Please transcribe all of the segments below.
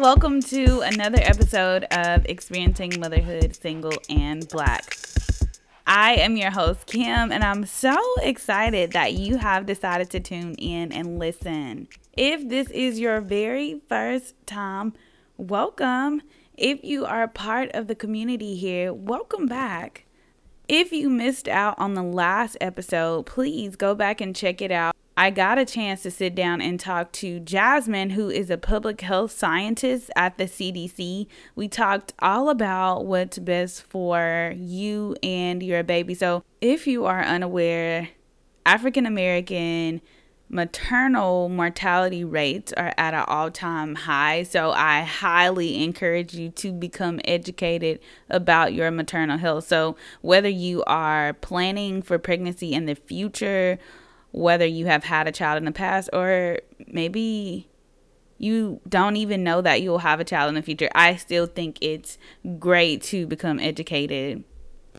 welcome to another episode of Experiencing Motherhood Single and Black. I am your host, Kim, and I'm so excited that you have decided to tune in and listen. If this is your very first time, welcome. If you are part of the community here, welcome back. If you missed out on the last episode, please go back and check it out. I got a chance to sit down and talk to Jasmine, who is a public health scientist at the CDC. We talked all about what's best for you and your baby. So, if you are unaware, African American maternal mortality rates are at an all time high. So, I highly encourage you to become educated about your maternal health. So, whether you are planning for pregnancy in the future, whether you have had a child in the past or maybe you don't even know that you'll have a child in the future. I still think it's great to become educated.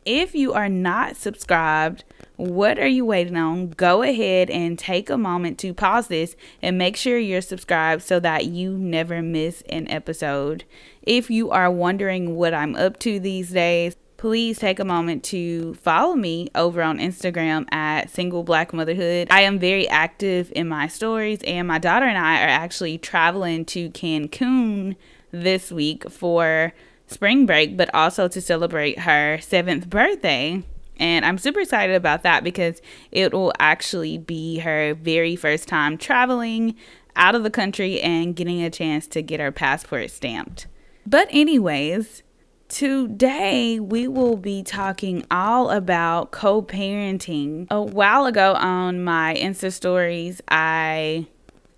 If you are not subscribed, what are you waiting on? Go ahead and take a moment to pause this and make sure you're subscribed so that you never miss an episode. If you are wondering what I'm up to these days, please take a moment to follow me over on Instagram at Single Black Motherhood. I am very active in my stories, and my daughter and I are actually traveling to Cancun this week for spring break, but also to celebrate her seventh birthday. And I'm super excited about that because it will actually be her very first time traveling out of the country and getting a chance to get her passport stamped. But, anyways, Today, we will be talking all about co parenting. A while ago on my Insta stories, I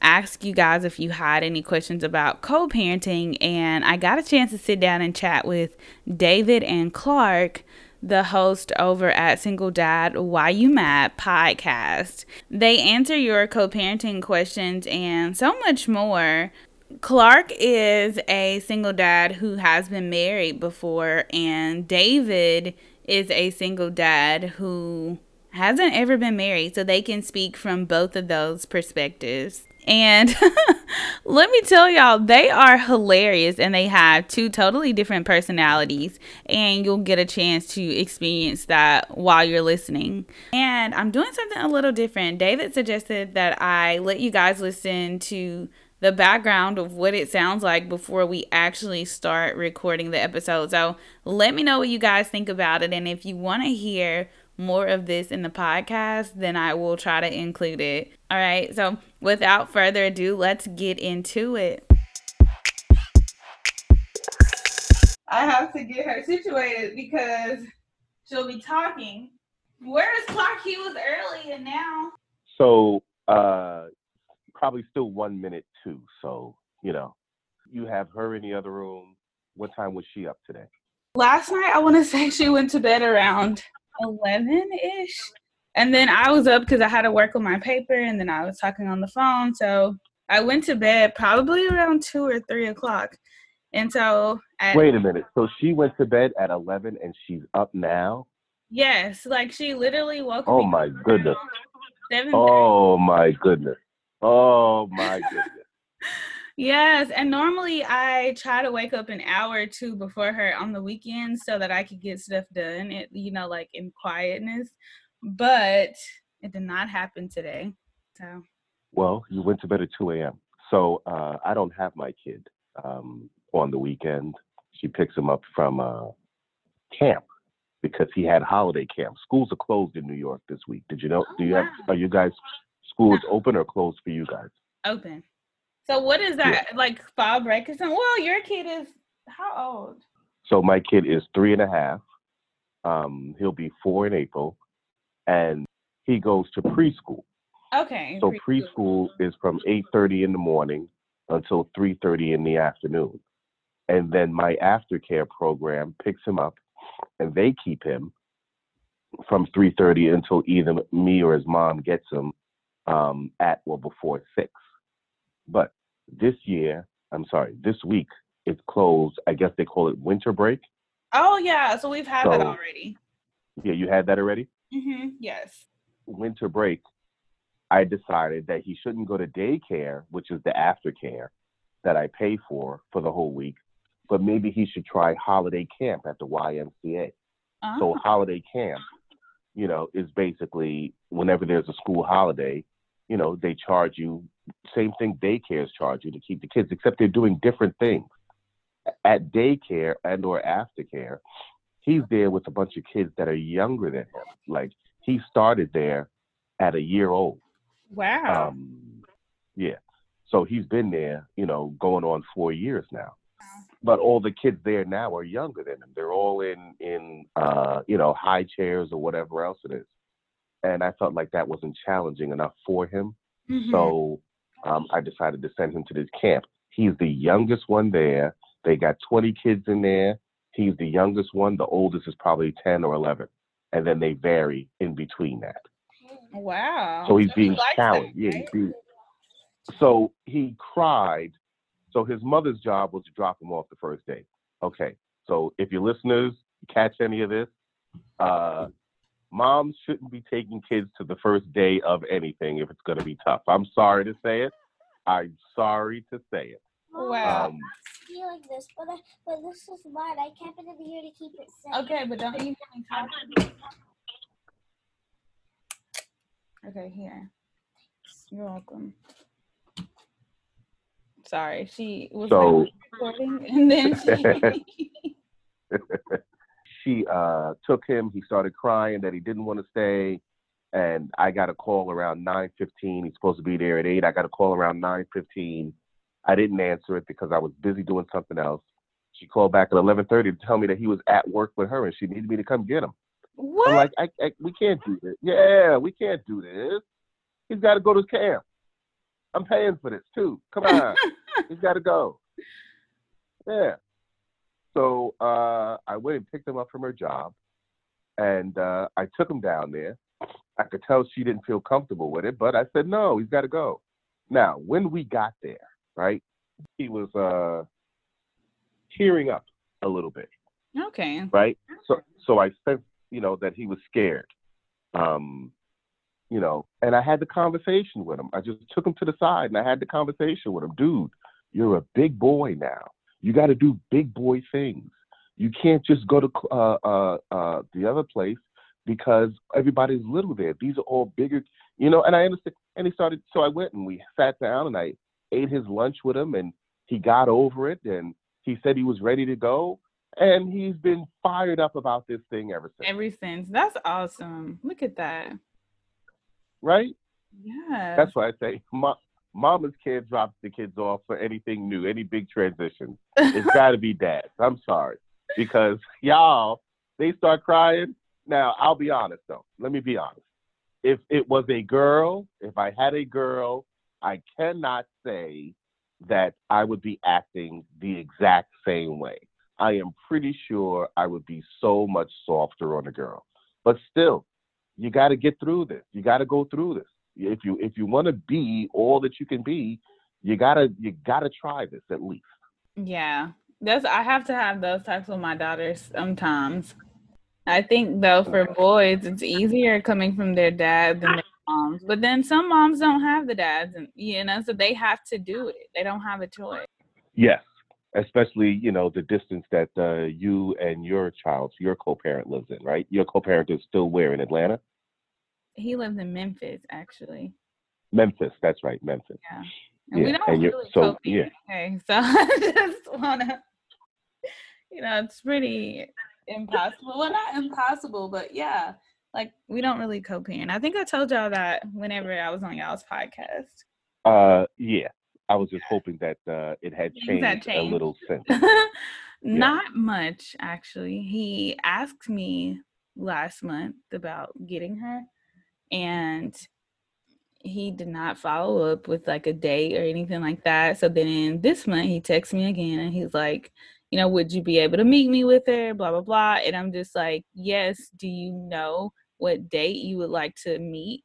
asked you guys if you had any questions about co parenting, and I got a chance to sit down and chat with David and Clark, the host over at Single Dad Why You Mad podcast. They answer your co parenting questions and so much more. Clark is a single dad who has been married before, and David is a single dad who hasn't ever been married, so they can speak from both of those perspectives. And let me tell y'all, they are hilarious and they have two totally different personalities. And you'll get a chance to experience that while you're listening. And I'm doing something a little different. David suggested that I let you guys listen to the background of what it sounds like before we actually start recording the episode. So let me know what you guys think about it. And if you want to hear more of this in the podcast, then I will try to include it. All right. So without further ado, let's get into it. I have to get her situated because she'll be talking. Where is Clark? He was early and now. So, uh, probably still one minute too. So, you know, you have her in the other room. What time was she up today? Last night, I want to say she went to bed around 11 ish. And then I was up because I had to work on my paper and then I was talking on the phone. So I went to bed probably around two or three o'clock. And so. At, Wait a minute. So she went to bed at 11 and she's up now? Yes. Like she literally woke oh up. oh my goodness. Oh my goodness. Oh my goodness. yes, and normally I try to wake up an hour or two before her on the weekends so that I could get stuff done. It you know like in quietness, but it did not happen today. So. Well, you went to bed at 2 a.m. So uh, I don't have my kid um, on the weekend. She picks him up from uh, camp because he had holiday camp. Schools are closed in New York this week. Did you know? Oh, do you wow. have? Are you guys schools open or closed for you guys? Open. So what is that yeah. like fall break or something? Well, your kid is how old? So my kid is three and a half. Um, he'll be four in April, and he goes to preschool. Okay. So preschool, preschool is from eight thirty in the morning until three thirty in the afternoon, and then my aftercare program picks him up, and they keep him from three thirty until either me or his mom gets him um, at or before six. But this year, I'm sorry, this week it's closed. I guess they call it winter break. Oh yeah, so we've had so, that already. Yeah, you had that already. Mm-hmm. Yes. Winter break. I decided that he shouldn't go to daycare, which is the aftercare. that I pay for for the whole week, but maybe he should try holiday camp at the YMCA. Oh. So holiday camp, you know, is basically whenever there's a school holiday, you know, they charge you same thing daycares charge you to keep the kids, except they're doing different things. At daycare and or aftercare, he's there with a bunch of kids that are younger than him. Like he started there at a year old. wow. Um, yeah. So he's been there, you know, going on four years now. But all the kids there now are younger than him. They're all in in uh, you know high chairs or whatever else it is. And I felt like that wasn't challenging enough for him. Mhm. So um, I decided to send him to this camp. He's the youngest one there. They got 20 kids in there. He's the youngest one. The oldest is probably 10 or 11. And then they vary in between that. wow. So he's he being likes challenged. Yeah, right? he's being, so he cried. So his mother's job was to drop him off the first day. Okay. So if your listeners catch any of this, uh, moms shouldn't be taking kids to the first day of anything if it's going to be tough. I'm sorry to say it. I'm sorry to say it. Wow. Um, stealing this, but I, but this is mine. I kept it in here to keep it safe. Okay, but don't you talk. Okay, here. You're welcome. Sorry, she was So- like recording and then she she uh, took him. He started crying that he didn't want to stay, and I got a call around 9:15. He's supposed to be there at eight. I got a call around 9:15. I didn't answer it because I was busy doing something else. She called back at 11:30 to tell me that he was at work with her and she needed me to come get him. what? I'm like, I, I, we can't do this. Yeah, we can't do this. He's got to go to camp. I'm paying for this too. Come on, he's got to go. Yeah. So uh, I went and picked him up from her job, and uh, I took him down there. I could tell she didn't feel comfortable with it, but I said no, he's got to go. Now, when we got there, right, he was uh, tearing up a little bit okay. right? So so I sensed, you know, that he was scared. Um, you know, and I had the conversation with him. I just took him to the side and I had the conversation with him. Dude, you're a big boy now. You got to do big boy things. You can't just go to uh, uh, uh, the other place because everybody's little there. These are all bigger, you know. And I understand. And he started. So I went and we sat down and I ate his lunch with him, and he got over it, and he said he was ready to go and he's been fired up about this thing ever since. Ever since. That's awesome. Look at that. right? Yeah. That's why I say, ma- mamas can't drop the kids off for anything new, any big transition. It's got to be dads. I'm sorry, because y'all they start crying. Now I'll be honest though. Let me be honest. If it was a girl, if I had a girl, I cannot say that I would be acting the exact same way. I am pretty sure I would be so much softer on a girl. But still, you got to get through this. You got to go through this. If you if you want to be all that you can be, you gotta you gotta try this at least. Yeah, that's I have to have those types with my daughters sometimes. I think though for boys it's easier coming from their dad than their moms. But then some moms don't have the dads and you know, so they have to do it. They don't have a choice. Yes, especially you know the distance that uh, you and your child, your co-parent lives in, right? Your co-parent is still where in Atlanta, He lives in Memphis actually. Memphis. That's right, Memphis. Yeah. And we don't and really so, cope yeah. Okay. So I just wanna you know, it's pretty impossible. Well not impossible, but yeah. Like we don't really co-parent. I think I told y'all that whenever I was on y'all's podcast. Uh, yeah. I was just hoping that uh, it had changed, had a little since. Not much, actually. He asked me last month about getting her, and he did not follow up with like a date or anything like that. So then in this month, he texts me again and he's like, you know, would you be able to meet me with her? Blah, blah, blah. And I'm just like, yes. Do you know what date you would like to meet?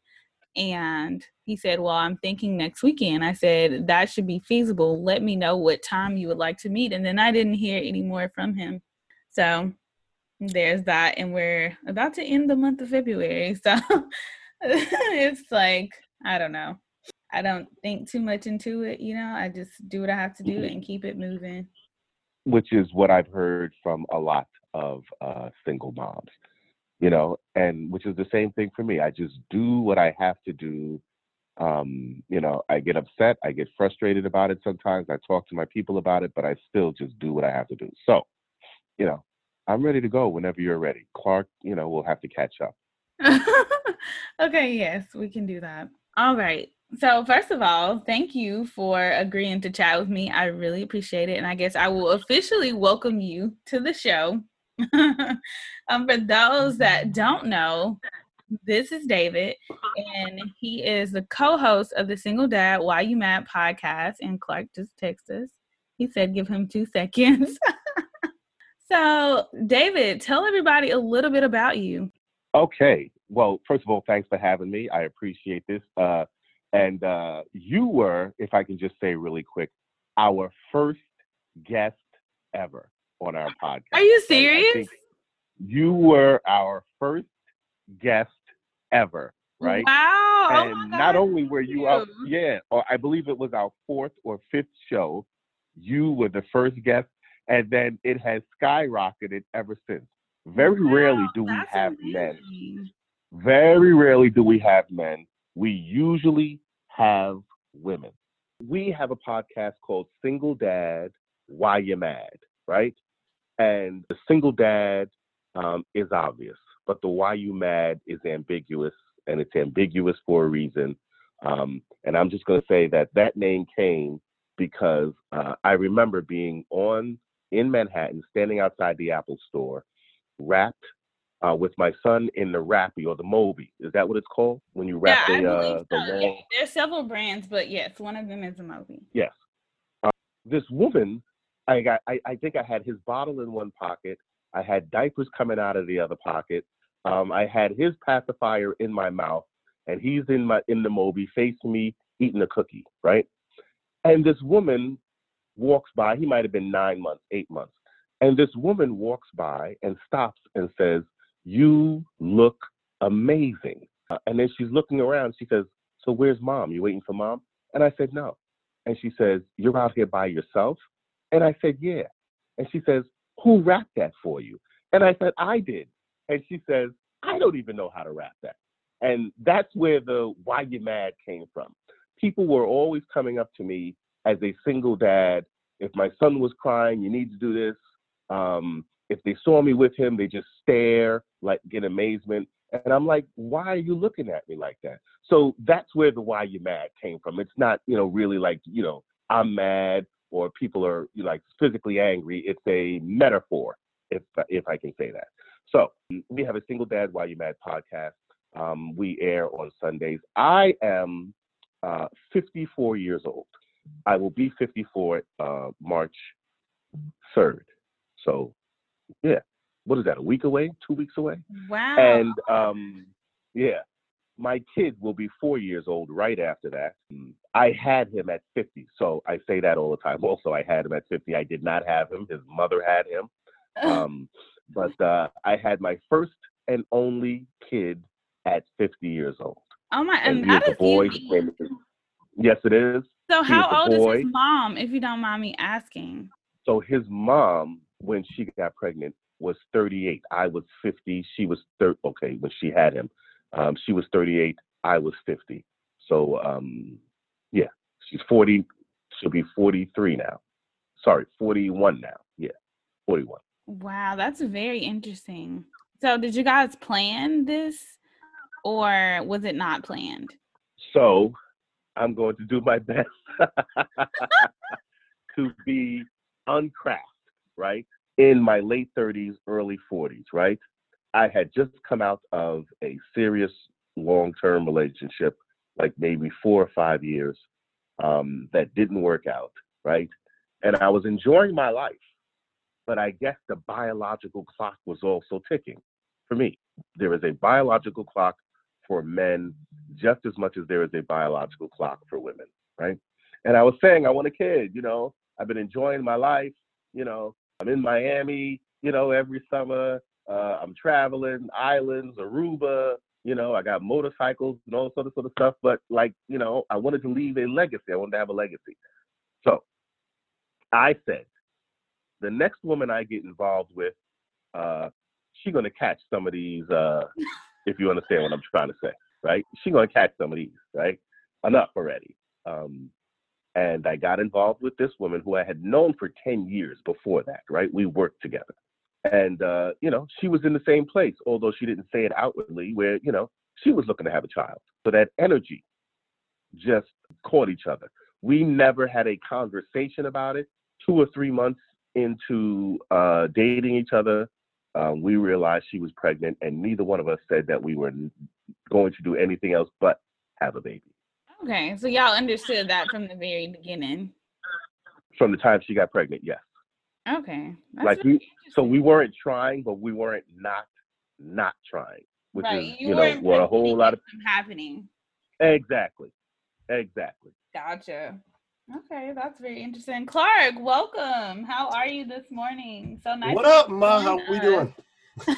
And he said, Well, I'm thinking next weekend. I said, That should be feasible. Let me know what time you would like to meet. And then I didn't hear any more from him. So there's that. And we're about to end the month of February. So it's like, I don't know. I don't think too much into it, you know. I just do what I have to do and keep it moving. Which is what I've heard from a lot of uh, single moms, you know, and which is the same thing for me. I just do what I have to do. Um, you know, I get upset, I get frustrated about it sometimes. I talk to my people about it, but I still just do what I have to do. So, you know, I'm ready to go whenever you're ready. Clark, you know, we'll have to catch up. okay, yes, we can do that. All right. So, first of all, thank you for agreeing to chat with me. I really appreciate it. And I guess I will officially welcome you to the show. um, for those that don't know, this is David, and he is the co host of the Single Dad Why You Mad podcast. And Clark just texted us. He said, give him two seconds. so, David, tell everybody a little bit about you. Okay. Well, first of all, thanks for having me. I appreciate this. Uh, and uh, you were, if I can just say really quick, our first guest ever on our podcast. Are you serious? You were our first guest ever, right? Wow. Oh and oh not only were you up, yeah, or I believe it was our fourth or fifth show, you were the first guest, and then it has skyrocketed ever since. Very wow, rarely do we have amazing. men. Very rarely do we have men we usually have women. We have a podcast called Single Dad, Why You Mad, right? And the single dad um, is obvious, but the why you mad is ambiguous, and it's ambiguous for a reason. Um, and I'm just going to say that that name came because uh, I remember being on in Manhattan, standing outside the Apple store, wrapped uh, with my son in the Rappy or the Moby. Is that what it's called when you wrap yeah, the, uh, the so. yeah, There's several brands, but yes, one of them is the Moby. Yes. Uh, this woman, I got. I, I think I had his bottle in one pocket. I had diapers coming out of the other pocket. Um, I had his pacifier in my mouth, and he's in my in the Moby, facing me, eating a cookie, right? And this woman walks by. He might have been nine months, eight months. And this woman walks by and stops and says, you look amazing. Uh, and then she's looking around. She says, So where's mom? You waiting for mom? And I said, No. And she says, You're out here by yourself? And I said, Yeah. And she says, Who wrapped that for you? And I said, I did. And she says, I don't even know how to wrap that. And that's where the why you mad came from. People were always coming up to me as a single dad. If my son was crying, you need to do this. Um, if they saw me with him, they just stare, like get amazement. And I'm like, why are you looking at me like that? So that's where the why you mad came from. It's not, you know, really like, you know, I'm mad or people are like physically angry. It's a metaphor, if if I can say that. So we have a single dad why you mad podcast. Um, we air on Sundays. I am uh, 54 years old. I will be 54 uh, March 3rd. So yeah, what is that? A week away? Two weeks away? Wow. And um, yeah, my kid will be four years old right after that. I had him at 50, so I say that all the time. Also, I had him at 50. I did not have him. His mother had him. Um, but uh, I had my first and only kid at 50 years old. Oh my! And, and how does boy. He yes, it is. So how old boy. is his mom, if you don't mind me asking? So his mom when she got pregnant was 38. I was 50. She was 30. Okay, when she had him, um, she was 38. I was 50. So um, yeah, she's 40. She'll be 43 now. Sorry, 41 now. Yeah, 41. Wow, that's very interesting. So, did you guys plan this, or was it not planned? So, I'm going to do my best to be uncraft right? In my late 30s, early 40s, right? I had just come out of a serious long term relationship, like maybe four or five years, um, that didn't work out, right? And I was enjoying my life, but I guess the biological clock was also ticking for me. There is a biological clock for men just as much as there is a biological clock for women, right? And I was saying, I want a kid, you know, I've been enjoying my life, you know, I'm in Miami, you know, every summer. Uh, I'm traveling, islands, Aruba, You know, I got motorcycles and all sort of sort of stuff. But like, you know, I wanted to leave a legacy. I wanted to have a legacy. So I said, the next woman I get involved with, uh, gonna catch some of these. Uh, if you understand what I'm trying to say, right? She's gonna catch some of these, right? Enough already. Um, and I got involved with this woman who I had known for 10 years before that, right? We worked together. And, uh, you know, she was in the same place, although she didn't say it outwardly, where, you know, she was looking to have a child. So that energy just caught each other. We never had a conversation about it. Two or three months into uh, dating each other, um, we realized she was pregnant, and neither one of us said that we were going to do anything else but have a baby. Okay, so y'all understood that from the very beginning. From the time she got pregnant, yes. Okay. like we, so we weren't trying, but we weren't not not trying, which right. is you, you know what a whole lot of happening. Exactly, exactly. Gotcha. Okay, that's very interesting. Clark, welcome. How are you this morning? So nice. What up, Ma? How we doing?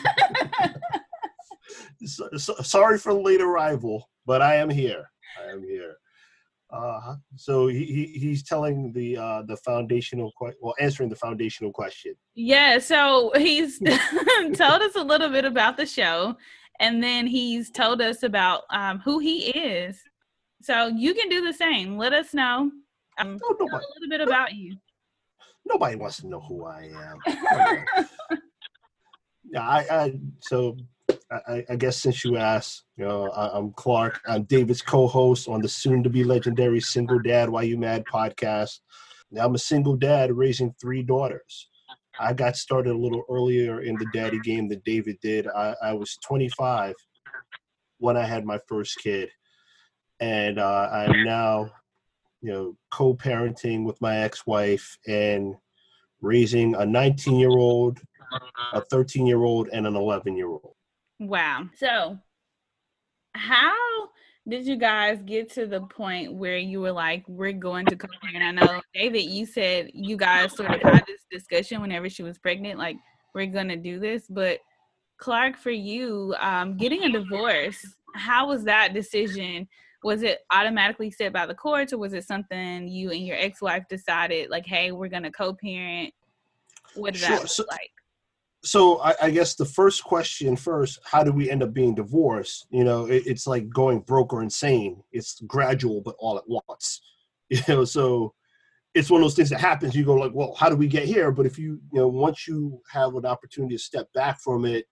so, so, sorry for the late arrival, but I am here. I am here. Uh, so he, he, he's telling the uh, the foundational question, well, answering the foundational question. Yeah. So he's told us a little bit about the show, and then he's told us about um, who he is. So you can do the same. Let us know. Um, no, nobody, a little bit about you. Nobody wants to know who I am. yeah, I, I so I, I, guess since you asked, you know, I, am Clark. I'm David's co-host on the soon-to-be legendary Single Dad Why You Mad podcast. Now I'm a single dad raising three daughters. I got started a little earlier in the daddy game than David did. I, I was 25 when I had my first kid, and uh, I'm now, you know, co-parenting with my ex-wife and raising a 19-year-old, a 13-year-old, and an 11-year-old. Wow. So, how did you guys get to the point where you were like, we're going to come here? And I know, David, you said you guys sort of had this discussion whenever she was pregnant, like, we're going to do this. But, Clark, for you, um, getting a divorce, how was that decision? Was it automatically set by the courts, or was it something you and your ex wife decided, like, hey, we're going to co parent? What did sure. that look so, like? So I, I, guess the first question first how do we end up being divorced? You know it, it's like going broke or insane. It's gradual but all at once. You know so it's one of those things that happens. You go like well how do we get here? But if you you know once you have an opportunity to step back from it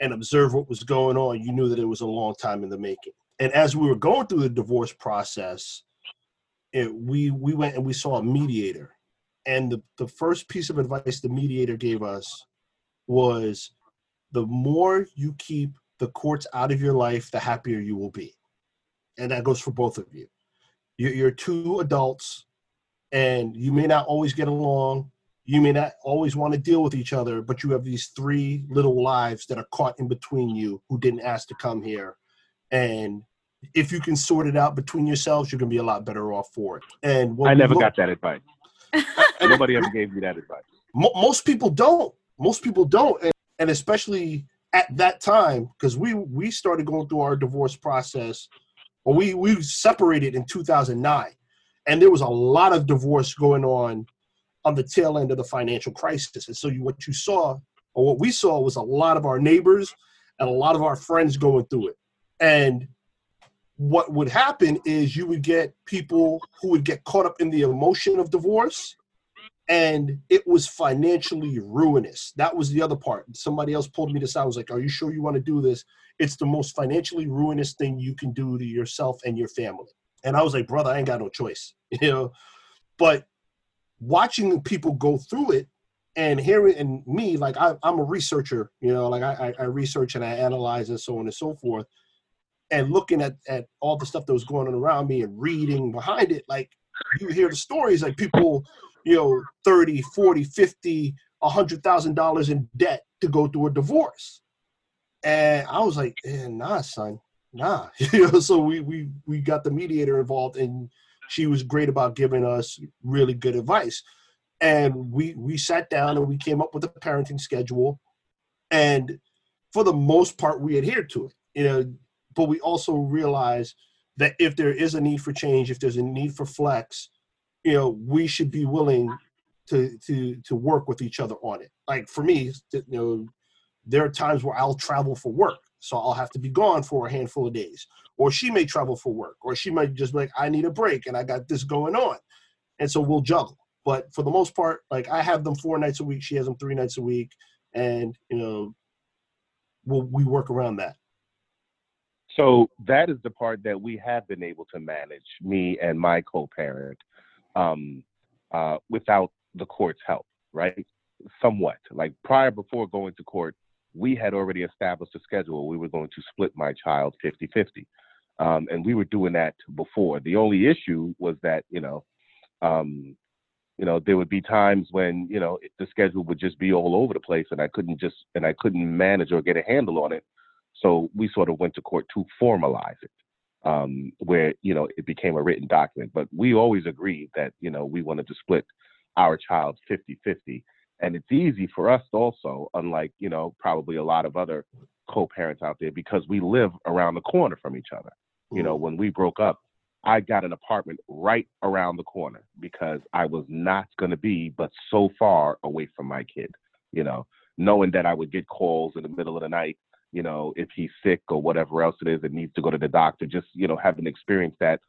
and observe what was going on you knew that it was a long time in the making. And as we were going through the divorce process it, we we went and we saw a mediator. And the, the first piece of advice the mediator gave us was the more you keep the courts out of your life, the happier you will be. And that goes for both of you. You're two adults, and you may not always get along. You may not always want to deal with each other, but you have these three little lives that are caught in between you who didn't ask to come here. And if you can sort it out between yourselves, you're going to be a lot better off for it. And I never got that advice. Nobody ever gave me that advice. Most people don't most people don't, and, and especially at that time because we we started going through our divorce process, or we we separated in 2009, and there was a lot of divorce going on on the tail end of the financial crisis. And so you, what you saw, or what we saw, was a lot of our neighbors and a lot of our friends going through it. And what would happen is you would get people who would get caught up in the emotion of divorce and it was financially ruinous. That was the other part. Somebody else pulled me to side. I was like, "Are you sure you want to do this? It's the most financially ruinous thing you can do to yourself and your family." And I was like, "Brother, I ain't got no choice," you know. But watching people go through it and hearing and me, like I, am a researcher, you know, like I, I research and I analyze and so on and so forth, and looking at at all the stuff that was going on around me and reading behind it, like you hear the stories, like people you know 30 40 50 100000 dollars in debt to go through a divorce. And i was like eh, nah son. Nah. You know so we we we got the mediator involved and she was great about giving us really good advice. And we we sat down and we came up with a parenting schedule. And for the most part we adhered to it you know but we also realize that if there is a need for change, if there's a need for flex, you know, we should be willing to to to work with each other on it. Like for me, you know, there are times where I'll travel for work, so I'll have to be gone for a handful of days, or she may travel for work, or she might just be like, I need a break and I got this going on, and so we'll juggle. But for the most part, like I have them four nights a week, she has them three nights a week, and you know, we'll, we work around that. So that is the part that we have been able to manage, me and my co-parent, um, uh, without the court's help, right? Somewhat. Like prior, before going to court, we had already established a schedule. We were going to split my child 50-50. Um, and we were doing that before. The only issue was that, you know, um, you know, there would be times when, you know, the schedule would just be all over the place and I couldn't just, and I couldn't manage or get a handle on it so we sort of went to court to formalize it, um, where you know it became a written document. But we always agreed that you know we wanted to split our child 50-50, and it's easy for us also, unlike you know probably a lot of other co-parents out there, because we live around the corner from each other. You know, when we broke up, I got an apartment right around the corner because I was not going to be but so far away from my kid. You know, knowing that I would get calls in the middle of the night you know, if he's sick or whatever else it is and needs to go to the doctor, just, you know, having experienced that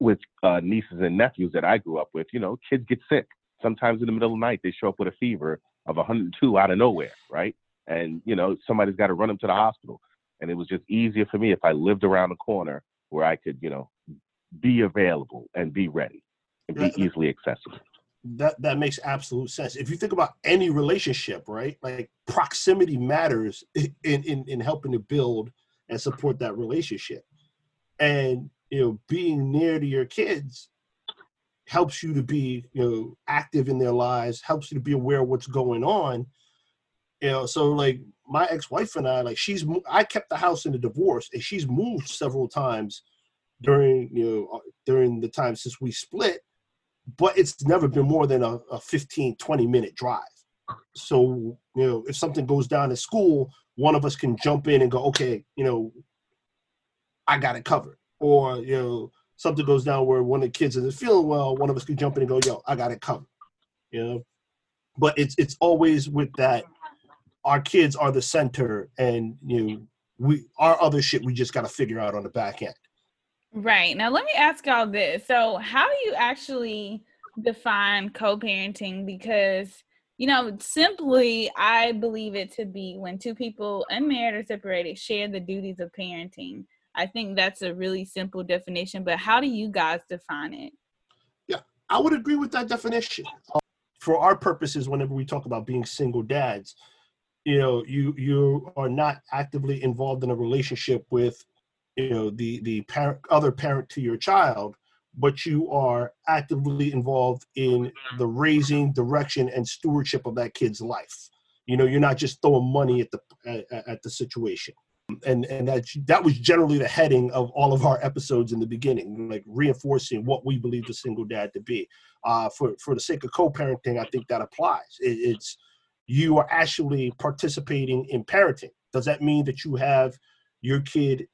with uh, nieces and nephews that I grew up with, you know, kids get sick. Sometimes in the middle of the night, they show up with a fever of 102 out of nowhere, right? And, you know, somebody's got to run them to the hospital. And it was just easier for me if I lived around the corner where I could, you know, be available and be ready and be easily accessible that that makes absolute sense. If you think about any relationship, right? Like proximity matters in in in helping to build and support that relationship. And you know, being near to your kids helps you to be, you know, active in their lives, helps you to be aware of what's going on. You know, so like my ex-wife and I, like she's I kept the house in the divorce and she's moved several times during, you know, during the time since we split but it's never been more than a, a 15, 20 minute drive. So, you know, if something goes down at school, one of us can jump in and go, okay, you know, I got it covered. Or, you know, something goes down where one of the kids isn't feeling well, one of us can jump in and go, yo, I got it covered. You know? But it's it's always with that our kids are the center and you know we our other shit we just gotta figure out on the back end. Right. Now, let me ask y'all this. So, how do you actually define co parenting? Because, you know, simply, I believe it to be when two people, unmarried or separated, share the duties of parenting. I think that's a really simple definition, but how do you guys define it? Yeah, I would agree with that definition. Um, for our purposes, whenever we talk about being single dads, you know, you you are not actively involved in a relationship with you know the the parent other parent to your child but you are actively involved in the raising direction and stewardship of that kid's life. You know you're not just throwing money at the at, at the situation. And and that that was generally the heading of all of our episodes in the beginning like reinforcing what we believe the single dad to be. Uh, for for the sake of co-parenting i think that applies. It, it's you are actually participating in parenting. Does that mean that you have your kid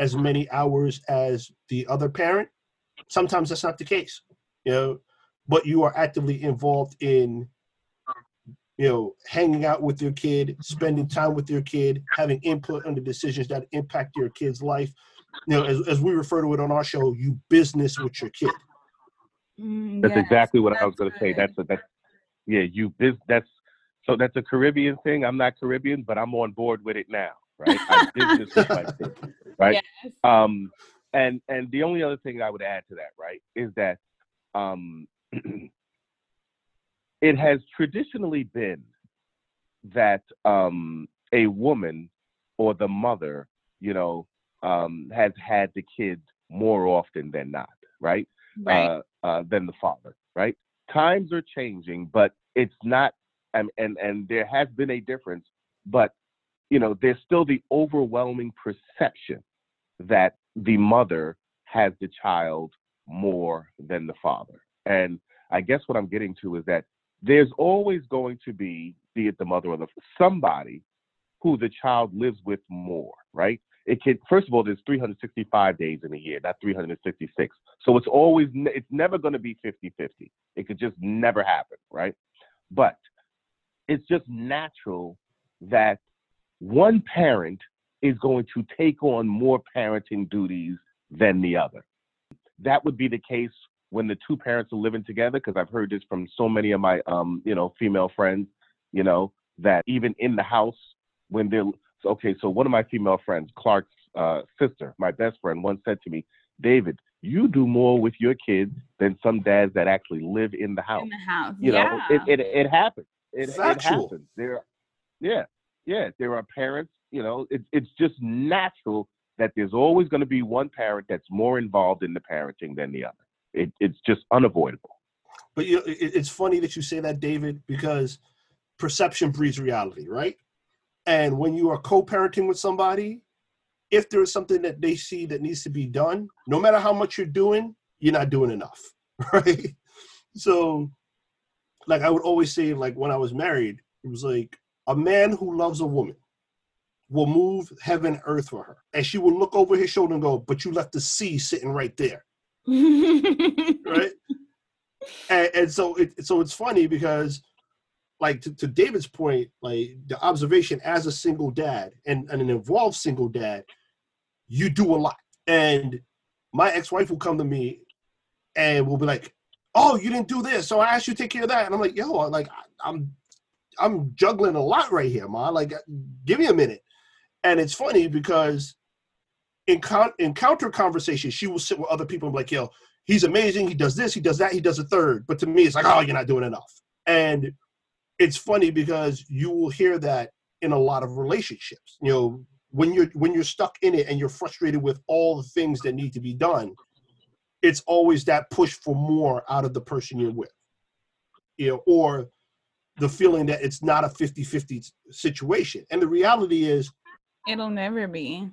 as many hours as the other parent. Sometimes that's not the case, you know, but you are actively involved in, you know, hanging out with your kid, spending time with your kid, having input on the decisions that impact your kid's life. You know, as, as we refer to it on our show, you business with your kid. Mm, That's yes, exactly what I was going to say. That's a, that's yeah. You biz. That's so that's a Caribbean thing. I'm not Caribbean, but I'm on board with it now. Right. I business with my kid. Right. Yes. Um, and and the only other thing I would add to that, right, is that um, it has traditionally been that um, a woman or the mother, you know, um, has had the kids more often than not, right? Right. Uh, uh, than the father, right? Times are changing, but it's not, and and and there has been a difference, but you know, there's still the overwhelming perception that the mother has the child more than the father. And I guess what I'm getting to is that there's always going to be, be it the mother or the somebody who the child lives with more, right? it can first of all there's 365 days in a year not 366 so it's always it's never going to be 50-50 it could just never happen right but it's just natural that one parent is going to take on more parenting duties than the other that would be the case when the two parents are living together because i've heard this from so many of my um you know female friends you know that even in the house when they're okay, so one of my female friends, Clark's uh, sister, my best friend, once said to me, David, you do more with your kids than some dads that actually live in the house. In the house. You yeah. know, it, it, it happens. It, it Factual. happens. There, yeah, yeah. There are parents. You know, it, it's just natural that there's always going to be one parent that's more involved in the parenting than the other. It, it's just unavoidable. But you know, it, it's funny that you say that, David, because perception breeds reality, right? And when you are co-parenting with somebody, if there is something that they see that needs to be done, no matter how much you're doing, you're not doing enough, right? So, like I would always say, like when I was married, it was like a man who loves a woman will move heaven and earth for her, and she will look over his shoulder and go, "But you left the sea sitting right there." right? and, and so it so it's funny because like to, to David's point, like the observation as a single dad and, and an involved single dad, you do a lot. And my ex-wife will come to me and will be like, Oh, you didn't do this, so I asked you to take care of that. And I'm like, yo, like I'm I'm juggling a lot right here, ma. Like give me a minute. And it's funny because in con- in counter conversation, she will sit with other people and be like, yo, he's amazing. He does this, he does that, he does a third. But to me, it's like, oh, you're not doing enough. And it's funny because you will hear that in a lot of relationships. You know, when you're when you're stuck in it and you're frustrated with all the things that need to be done, it's always that push for more out of the person you're with. You know, or the feeling that it's not a 50-50 situation. And the reality is It'll never be.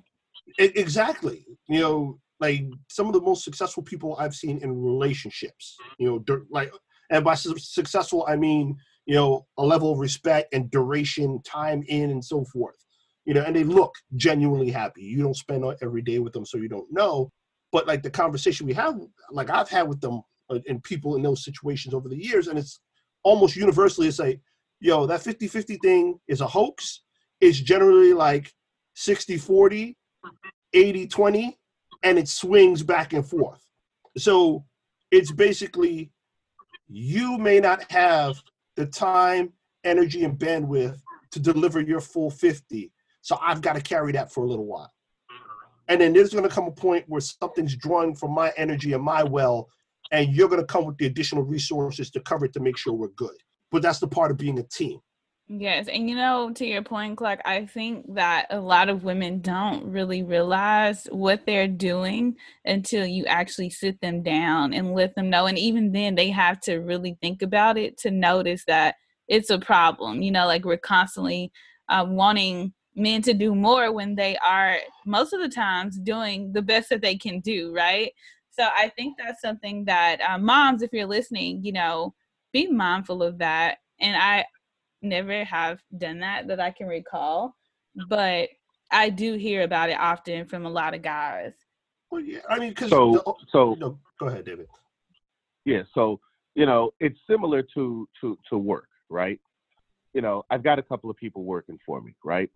E- exactly. You know, like some of the most successful people I've seen in relationships. You know, dur- like, and by su- successful I mean you know a level of respect and duration, time in, and so forth. You know, and they look genuinely happy. You don't spend every day with them, so you don't know. But like the conversation we have, like I've had with them uh, and people in those situations over the years, and it's almost universally it's like, yo, that 50-50 thing is a hoax. It's generally like 60-40, 80-20, and it swings back and forth. So it's basically you may not have the time, energy, and bandwidth to deliver your full 50. So I've got to carry that for a little while. And then there's going to come a point where something's drawing from my energy and my well, and you're going to come with the additional resources to cover it to make sure we're good. But that's the part of being a team. Yes, and you know, to your point, Clark, I think that a lot of women don't really realize what they're doing until you actually sit them down and let them know. And even then, they have to really think about it to notice that it's a problem. You know, like we're constantly uh, wanting men to do more when they are most of the times doing the best that they can do, right? So I think that's something that uh, moms, if you're listening, you know, be mindful of that. And I never have done that that I can recall, but I do hear about it often from a lot of guys. Well, yeah, I mean, because So, so no, go ahead, David. yeah so you know it's similar to to to work right you know i've got a couple of people working for me right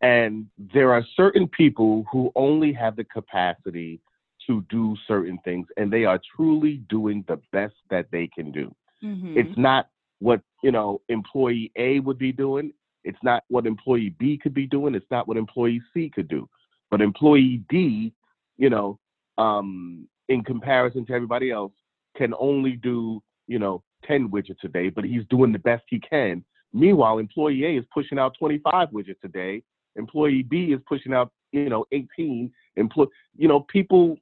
and there are certain people who only have the capacity to do certain things and they are truly doing the best that they can do. Mm-hmm. it's not what you know employee a would be doing. It's not what employee b could be doing. It's not what employee c could do. But employee d you know um in comparison to everybody else can only do you know 10 widgets a day but he's doing the best he can. Meanwhile employee a is pushing out 25 widgets a day. Employee b is pushing out you know 18 employ you know people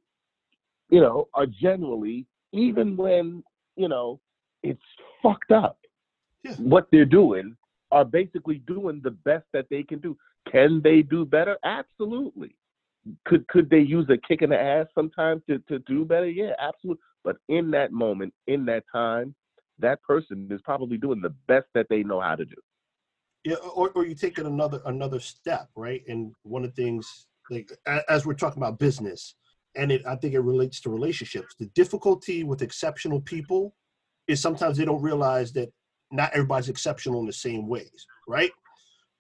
you know are generally even when you know it's fucked up Yeah. what they're doing are basically doing the best that they can do. Can they do better? Absolutely. Could could they use a kick in the ass sometimes to, to do better? Yeah absolutely but in that moment in that time that person is probably doing the best that they know how to do. Yeah, or, or you take it another another step, right? And one of the things like as we're talking about business, and it I think it relates to relationships. The difficulty with exceptional people is sometimes they don't realize that not everybody's exceptional in the same ways, right?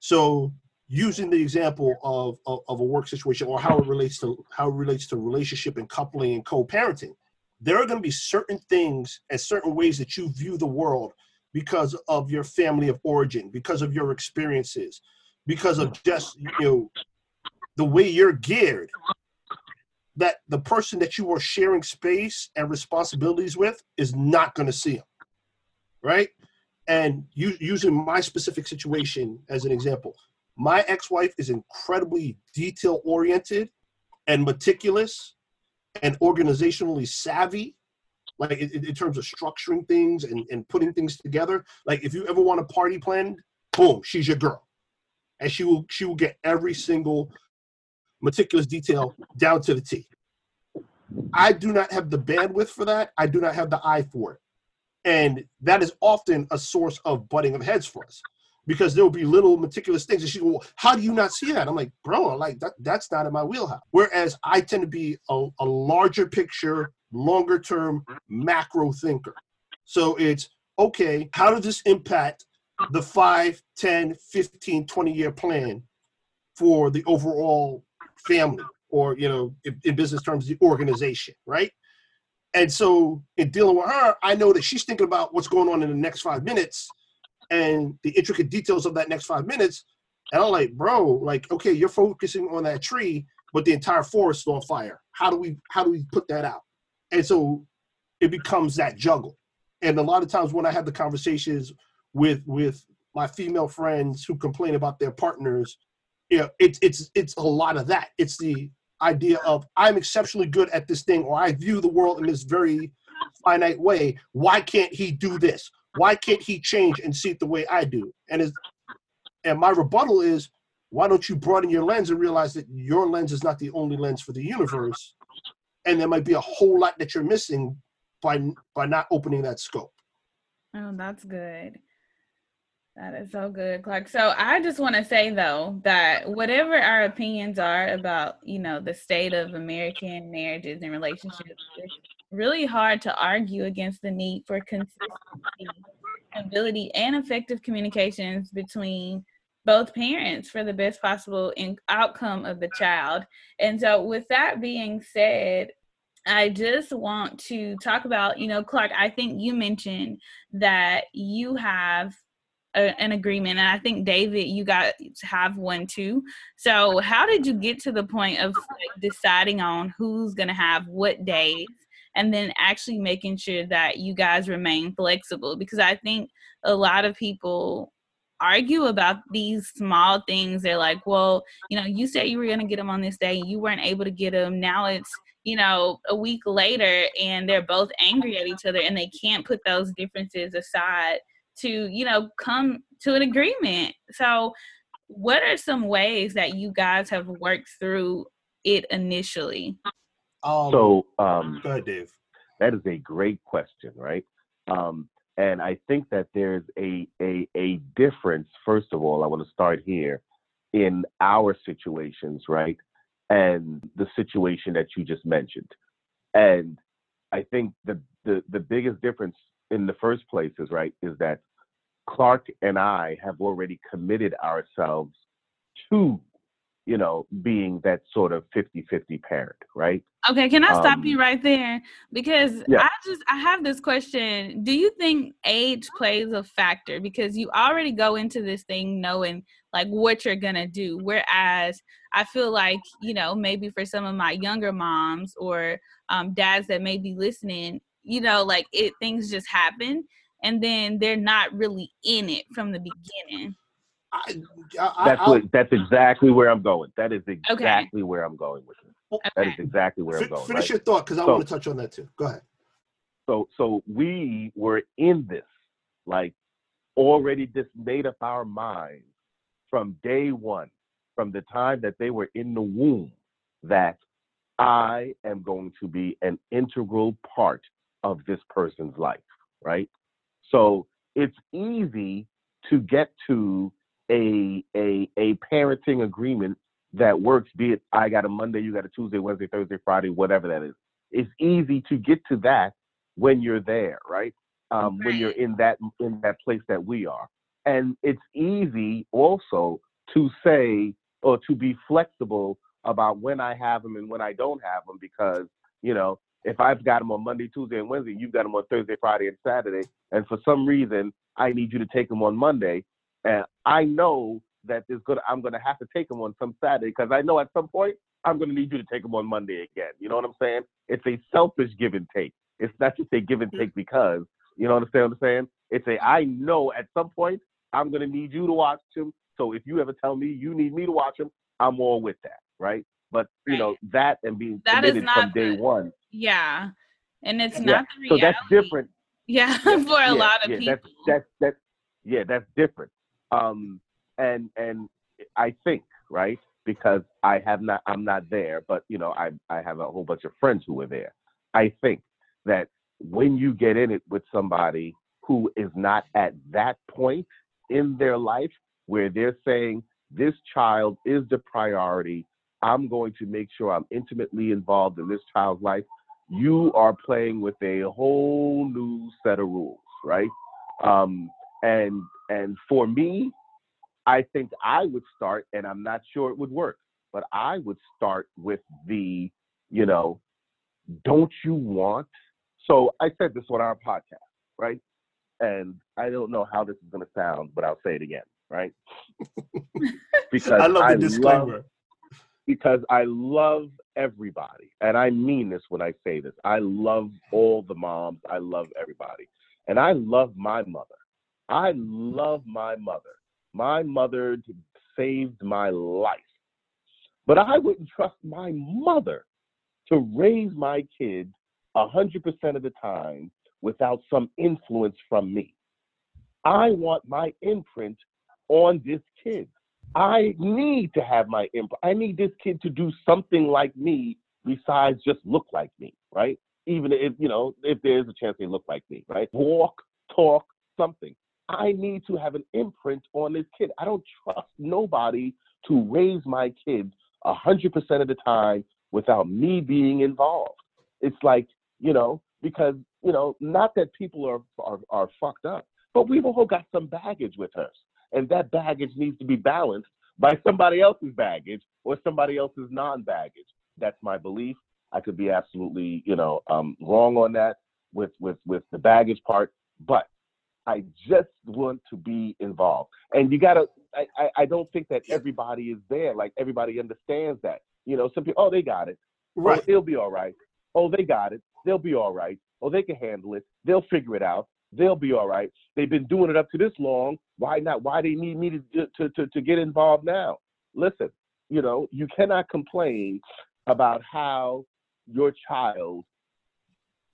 So using the example of, of, of a work situation or how it relates to how it relates to relationship and coupling and co-parenting, there are going to be certain things and certain ways that you view the world because of your family of origin, because of your experiences, because of just you know the way you're geared. That the person that you are sharing space and responsibilities with is not going to see them, right? And you, using my specific situation as an example, my ex-wife is incredibly detail oriented and meticulous and organizationally savvy like in, in terms of structuring things and, and putting things together like if you ever want a party planned boom she's your girl and she will she will get every single meticulous detail down to the t i do not have the bandwidth for that i do not have the eye for it and that is often a source of butting of heads for us because there will be little meticulous things. And she go, well, how do you not see that? I'm like, bro, like that, that's not in my wheelhouse. Whereas I tend to be a, a larger picture, longer term macro thinker. So it's okay, how does this impact the 5, 10, 15, 20 year plan for the overall family or, you know, in, in business terms, the organization, right? And so in dealing with her, I know that she's thinking about what's going on in the next five minutes and the intricate details of that next five minutes. And I'm like, bro, like, okay, you're focusing on that tree, but the entire forest is on fire. How do we how do we put that out? And so it becomes that juggle. And a lot of times when I have the conversations with with my female friends who complain about their partners, you know, it's it's it's a lot of that. It's the idea of I'm exceptionally good at this thing, or I view the world in this very finite way. Why can't he do this? Why can't he change and see it the way I do? And is and my rebuttal is, why don't you broaden your lens and realize that your lens is not the only lens for the universe, and there might be a whole lot that you're missing by by not opening that scope. Oh, that's good. That is so good, Clark. So I just want to say though that whatever our opinions are about, you know, the state of American marriages and relationships, it's really hard to argue against the need for consistency, ability, and effective communications between both parents for the best possible in- outcome of the child. And so, with that being said, I just want to talk about, you know, Clark, I think you mentioned that you have a, an agreement and i think david you to have one too. So how did you get to the point of like, deciding on who's to have what days and then actually making sure that you guys remain flexible? Because i think a lot of people argue about these small things. They're like well you know you said you were going to get them on this day you weren't able to get them now it's you know a week later and they're both angry at each other and they can't put those differences aside to you know come to an agreement so what are some ways that you guys have worked through it initially Um, So um, go ahead, Dave. that is a great question, right? Um, and I think that there's a, a a difference. First of all, I want to start here in our situations, right, and the situation that you just mentioned. And I think the the the biggest difference in the first place is right is that Clark and I have already committed ourselves to, you know, being that sort of 50-50 parent, right? okay can i stop Um, you right there because Yeah. i just i have this question do you think age plays a factor because you already go into this thing knowing like what you're gonna do whereas i feel like you know maybe for some of my younger moms or um, dads that may be listening you know like it things just happen and then they're not really in it from the beginning I, I, That's I, what that's exactly where I'm going. That is exactly where I'm going with it. Oh, that is exactly where I'm going. finish right? your thought because I So- want to touch on that too. Go ahead. so so we were in this like already just made up our minds from day one from the time that they were in the womb that i am going to be an integral part of this person's life right so it's easy to get to a a a parenting agreement that works, be it I got a Monday, you got a Tuesday, Wednesday, Thursday, Friday, whatever that is. It's easy to get to that when you're there, right? Um, When you're in that in that place that we are, and it's easy also to say or to be flexible about when I have them and when I don't have them because you know if I've got them on Monday, Tuesday, and Wednesday, you've got them on Thursday, Friday, and Saturday, and for some reason I need you to take them on Monday, and I know that there's gonna I'm gonna have to take them on some Saturday because I know at some point I'm gonna need you to take them on Monday again. You know what I'm saying? It's a selfish give and take. It's not just a give and take because you know what I'm saying. It's a I know at some point I'm gonna need you to watch them. So if you ever tell me you need me to watch them, I'm all with that, right? But you know that and being That committed from day the- one. Yeah. And it's Yeah, not the So that's different. Yeah, for a yeah, lot of yeah, people. That's that's that's yeah, that's different. Um, and and I think right because I have not, I'm not there, but you know, I I have a whole bunch of friends who are there. I think that when you get in it with somebody who is not at that point in their life where they're saying this child is the priority, I'm going to make sure I'm intimately involved in this child's life you are playing with a whole new set of rules, right? Um, and and for me, I think I would start, and I'm not sure it would work, but I would start with the, you know, don't you want? So I said this on our podcast, right? And I don't know how this is going to sound, but I'll say it again, right? because I love the love disclaimer. Because I love everybody. And I mean this when I say this. I love all the moms. I love everybody. And I love my mother. I love my mother. My mother saved my life. But I wouldn't trust my mother to raise my kids 100% of the time without some influence from me. I want my imprint on this kid. I need to have my input. I need this kid to do something like me besides just look like me, right? Even if, you know, if there's a chance they look like me, right? Walk, talk, something. I need to have an imprint on this kid. I don't trust nobody to raise my kids 100% of the time without me being involved. It's like, you know, because, you know, not that people are, are, are fucked up, but we've all got some baggage with us and that baggage needs to be balanced by somebody else's baggage or somebody else's non-baggage. That's my belief. I could be absolutely, you know, um, wrong on that with with with the baggage part, but I just want to be involved. And you gotta. I, I, I don't think that everybody is there. Like everybody understands that. You know, some people, oh, they got it. Right. Oh, it'll be all right. Oh, they got it. They'll be all right. Oh, they can handle it. They'll figure it out. They'll be all right. They've been doing it up to this long. Why not? Why they need me to to to, to get involved now? Listen, you know, you cannot complain about how your child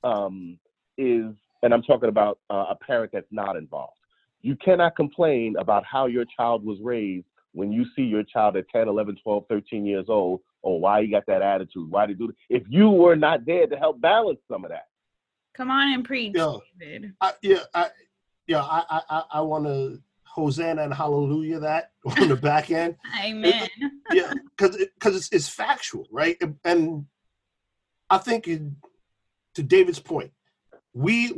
um, is, and I'm talking about uh, a parent that's not involved. You cannot complain about how your child was raised when you see your child at 10, 11, 12, 13 years old, or why you got that attitude, why they do it. If you were not there to help balance some of that. Come on and preach, Yeah. David. I, yeah, I, yeah, I, I, I- want to Hosanna and Hallelujah that on the back end. Amen. yeah, because because it's, it's factual, right? And- And I think it, to David's point, we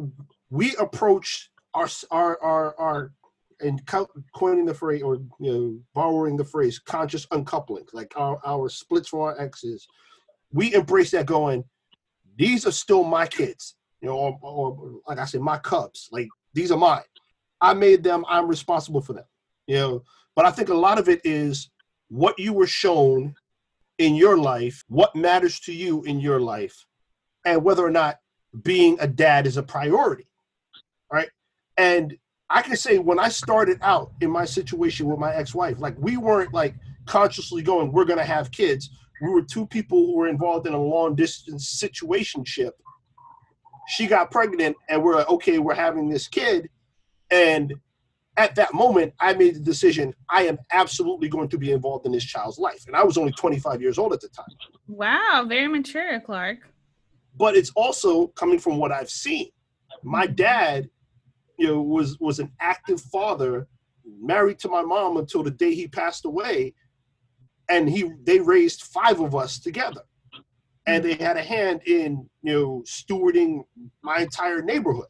we approach our our our our and co- coining the phrase or you know borrowing the phrase conscious uncoupling, like our our splits from our exes. We embrace that, going, these are still my kids, you know, or, or like I said, my cubs. Like these are mine. I made them. I'm responsible for them. You know, but I think a lot of it is what you were shown in your life, what matters to you in your life, and whether or not being a dad is a priority. Right. And I can say when I started out in my situation with my ex-wife, like we weren't like consciously going, we're gonna have kids. We were two people who were involved in a long distance situationship. She got pregnant and we're like, okay, we're having this kid. And at that moment, I made the decision I am absolutely going to be involved in this child's life. And I was only 25 years old at the time. Wow, very mature, Clark. But it's also coming from what I've seen. My mm-hmm. dad, you know, was was an active father, married to my mom until the day he passed away. and he they raised five of us together, and they had a hand in you know stewarding my entire neighborhood.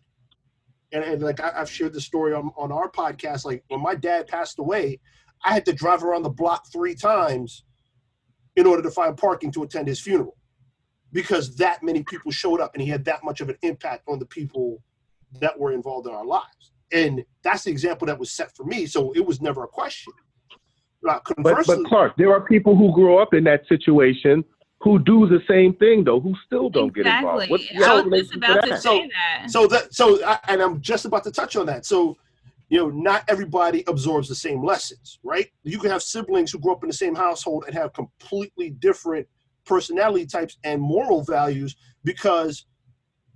And, and like I, I've shared the story on, on our podcast, like when my dad passed away, I had to drive around the block three times in order to find parking to attend his funeral because that many people showed up and he had that much of an impact on the people that were involved in our lives. And that's the example that was set for me. So it was never a question. But, but Clark, there are people who grow up in that situation who do the same thing though, who still don't get involved. What, I what was just relation to about to that? say that. so that so I- and i'm just about to touch on that so you know not everybody absorbs the same lessons right you can have siblings who grow up in the same household and have completely different personality types and moral values because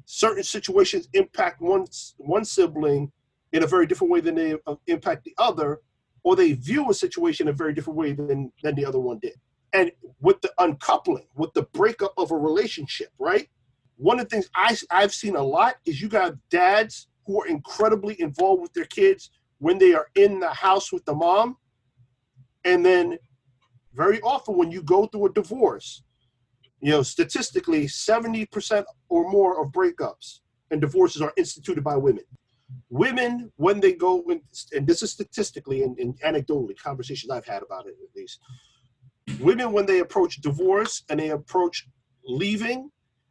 certain situations impact one one sibling in a very different way than they uh, impact the other or they view a situation in a very different way than than the other one did and with the uncoupling with the breakup of a relationship right one of the things I, I've seen a lot is you got dads who are incredibly involved with their kids when they are in the house with the mom. And then very often when you go through a divorce, you know, statistically, 70% or more of breakups and divorces are instituted by women. Women, when they go, and this is statistically and, and anecdotally, conversations I've had about it at least, women, when they approach divorce and they approach leaving,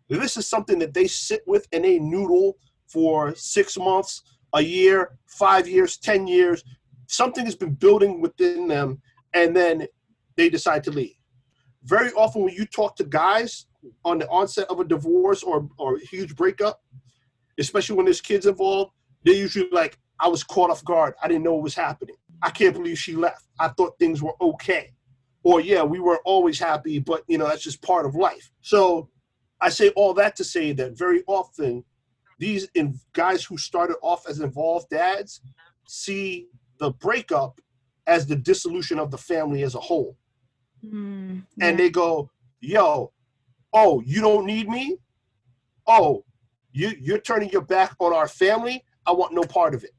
this is something that they sit with and they noodle for six months, a year, five years, 10 years. Something has been building within them, and then they decide to leave. Very often, when you talk to guys on the onset of a divorce or, or a huge breakup, especially when there's kids involved, they're usually like, I was caught off guard. I didn't know what was happening. I can't believe she left. I thought things were okay. Or, yeah, we were always happy, but, you know, that's just part of life. So, I say all that to say that very often these in, guys who started off as involved dads see the breakup as the dissolution of the family as a whole. Mm, And they go, yo, oh, you don't need me? Oh, you, you're turning your back on our family? I want no part of it.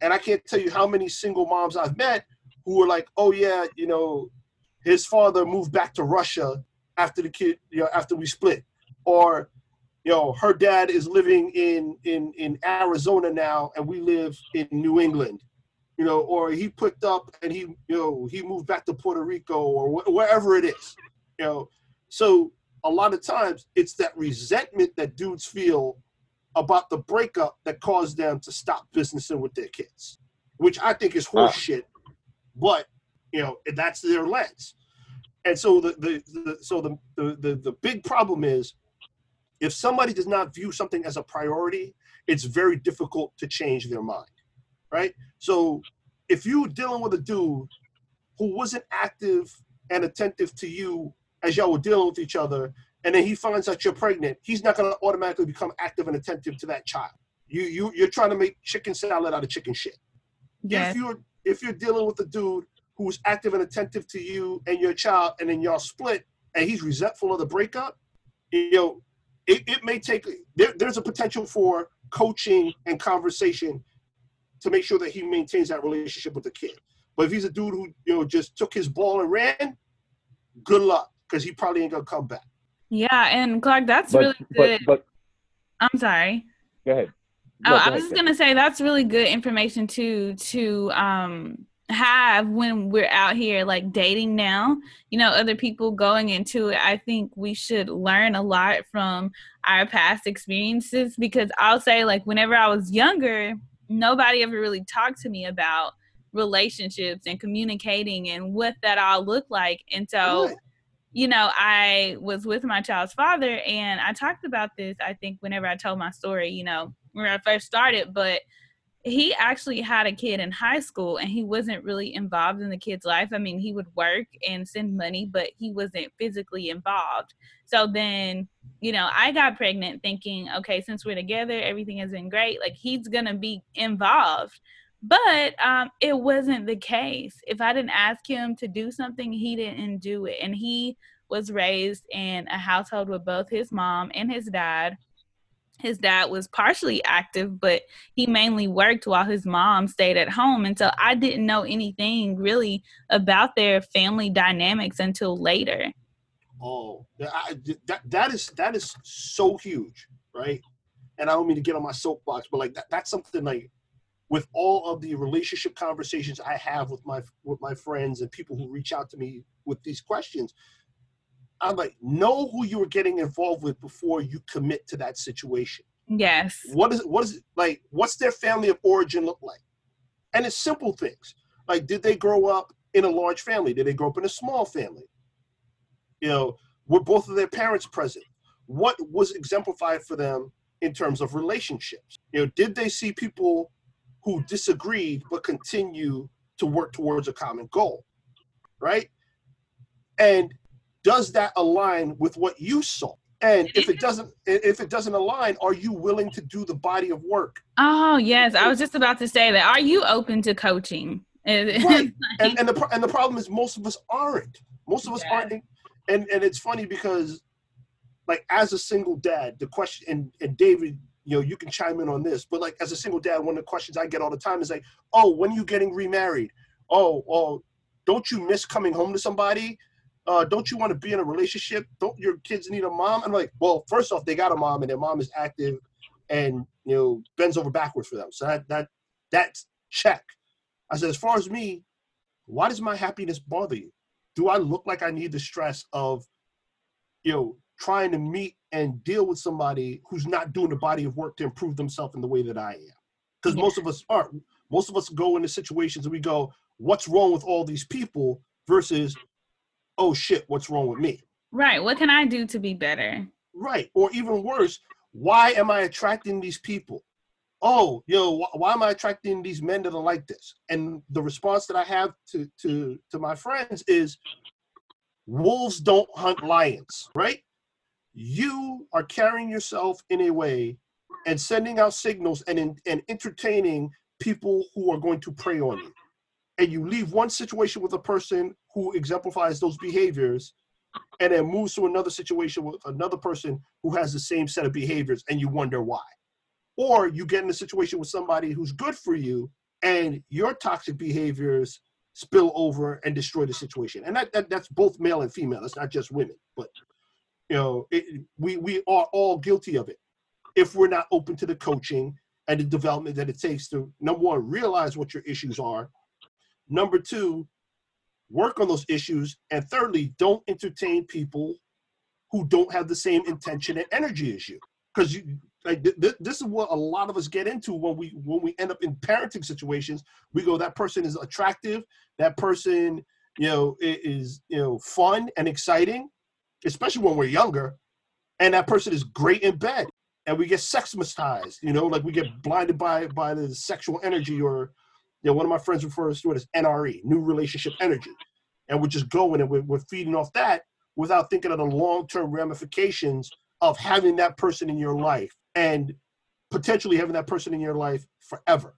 And I can't tell you how many single moms I've met who were like, oh, yeah, you know, his father moved back to Russia after the kid, you know, after we split, or you know, her dad is living in in in Arizona now, and we live in New England, you know, or he picked up and he, you know, he moved back to Puerto Rico or wh- wherever it is, you know. So a lot of times it's that resentment that dudes feel about the breakup that caused them to stop businessing with their kids, which I think is Ah. horseshit, but you know, that's their lens. And so the, the, the so the, the the big problem is if somebody does not view something as a priority it's very difficult to change their mind right? So if you're dealing with a dude who wasn't active and attentive to you as y'all were dealing with each other and then he finds out you're pregnant he's not going to automatically become active and attentive to that child. You you you're trying to make chicken salad out of chicken shit. Yes. if you're if you're dealing with a dude who's active and attentive to you and your child, and then y'all split, and he's resentful of the breakup, you know, it, it may take. There, there's a potential for coaching and conversation to make sure that he maintains that relationship with the kid. But if he's a dude who you know just took his ball and ran, good luck because he probably ain't gonna come back. Yeah, and Clark, that's But, really good. but, I'm sorry. go ahead. Oh, No, go I ahead, was just gonna say that's really good information too to um have when we're out here like dating now. You know, other people going into it. I think we should learn a lot from our past experiences because I'll say like whenever I was younger, nobody ever really talked to me about relationships and communicating and what that all looked like. And so you know, I was with my child's father and I talked about this, I think, whenever I told my story, you know, when I first started, but he actually had a kid in high school and he wasn't really involved in the kid's life. I mean, he would work and send money, but he wasn't physically involved. So then, you know, I got pregnant thinking, okay, since we're together, everything has been great. Like he's going to be involved. But um, it wasn't the case. If I didn't ask him to do something, he didn't do it. And he was raised in a household with both his mom and his dad. His dad was partially active, but he mainly worked while his mom stayed at home. And so I didn't know anything really about their family dynamics until later. Oh, that that is that is so huge, right? And I don't mean to get on my soapbox, but like that, that's something like with all of the relationship conversations I have with my with my friends and people who reach out to me with these questions, I'm like, know who you are getting involved with before you commit to that situation. Yes. What is what is it like? What's their family of origin look like? And it's simple things like, did they grow up in a large family? Did they grow up in a small family? You know, were both of their parents present? What was exemplified for them in terms of relationships? You know, did they see people who disagreed but continue to work towards a common goal? Right? And does that align with what you saw? And if it doesn't, if it doesn't align, are you willing to do the body of work? Oh yes, I was just about to say that. Are you open to coaching? right. And and the and the problem is most of us aren't. Most of us yeah. aren't. And and it's funny because, like, as a single dad, the question and and David, you know, you can chime in on this, but like as a single dad, one of the questions I get all the time is like, oh, when are you getting remarried? Oh, oh, don't you miss coming home to somebody? Uh, don't you want to be in a relationship? Don't your kids need a mom? I'm like, well, first off, they got a mom and their mom is active and you know bends over backwards for them. So that that that's check. I said, as far as me, why does my happiness bother you? Do I look like I need the stress of, you know, trying to meet and deal with somebody who's not doing the body of work to improve themselves in the way that I am? Because yeah. most of us aren't. Most of us go into situations and we go, what's wrong with all these people versus oh shit, what's wrong with me? Right. What can I do to be better? Right. Or even worse, why am I attracting these people? Oh, yo, know, wh- why am I attracting these men that are like this? And the response that I have to to to my friends is wolves don't hunt lions, right? You are carrying yourself in a way and sending out signals and in, and entertaining people who are going to prey on you and you leave one situation with a person who exemplifies those behaviors and then moves to another situation with another person who has the same set of behaviors and you wonder why. Or you get in a situation with somebody who's good for you and your toxic behaviors spill over and destroy the situation. And that, that that's both male and female. It's not just women but you know it, we we are all guilty of it. If we're not open to the coaching and the development that it takes to number one realize what your issues are. Number two, work on those issues. And thirdly, don't entertain people who don't have the same intention and energy as you. Because you like th- th- this is what a lot of us get into when we when we end up in parenting situations. We go, that person is attractive, that person, you know, is you know fun and exciting, especially when we're younger, and that person is great in bed. And we get sexmatized, you know, like we get blinded by by the sexual energy or you know, one of my friends refers to it as NRE, new relationship energy. And we're just going and we're, we're feeding off that without thinking of the long-term ramifications of having that person in your life and potentially having that person in your life forever.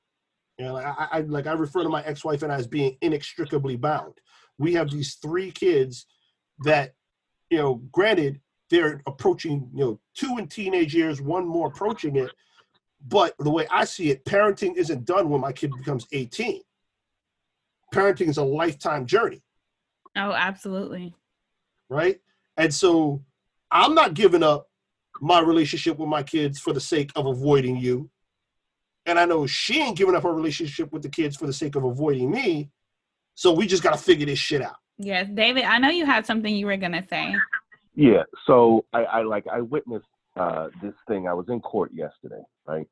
You know, like I, I like I refer to my ex-wife and I as being inextricably bound. We have these three kids that, you know, granted they're approaching, you know, two in teenage years, one more approaching it, but the way I see it, parenting isn't done when my kid becomes 18. Parenting is a lifetime journey. Oh, absolutely. Right? And so I'm not giving up my relationship with my kids for the sake of avoiding you. And I know she ain't giving up her relationship with the kids for the sake of avoiding me. So we just got to figure this shit out. Yes, David, I know you had something you were going to say. Yeah. So I, I like, I witnessed uh, this thing. I was in court yesterday, right?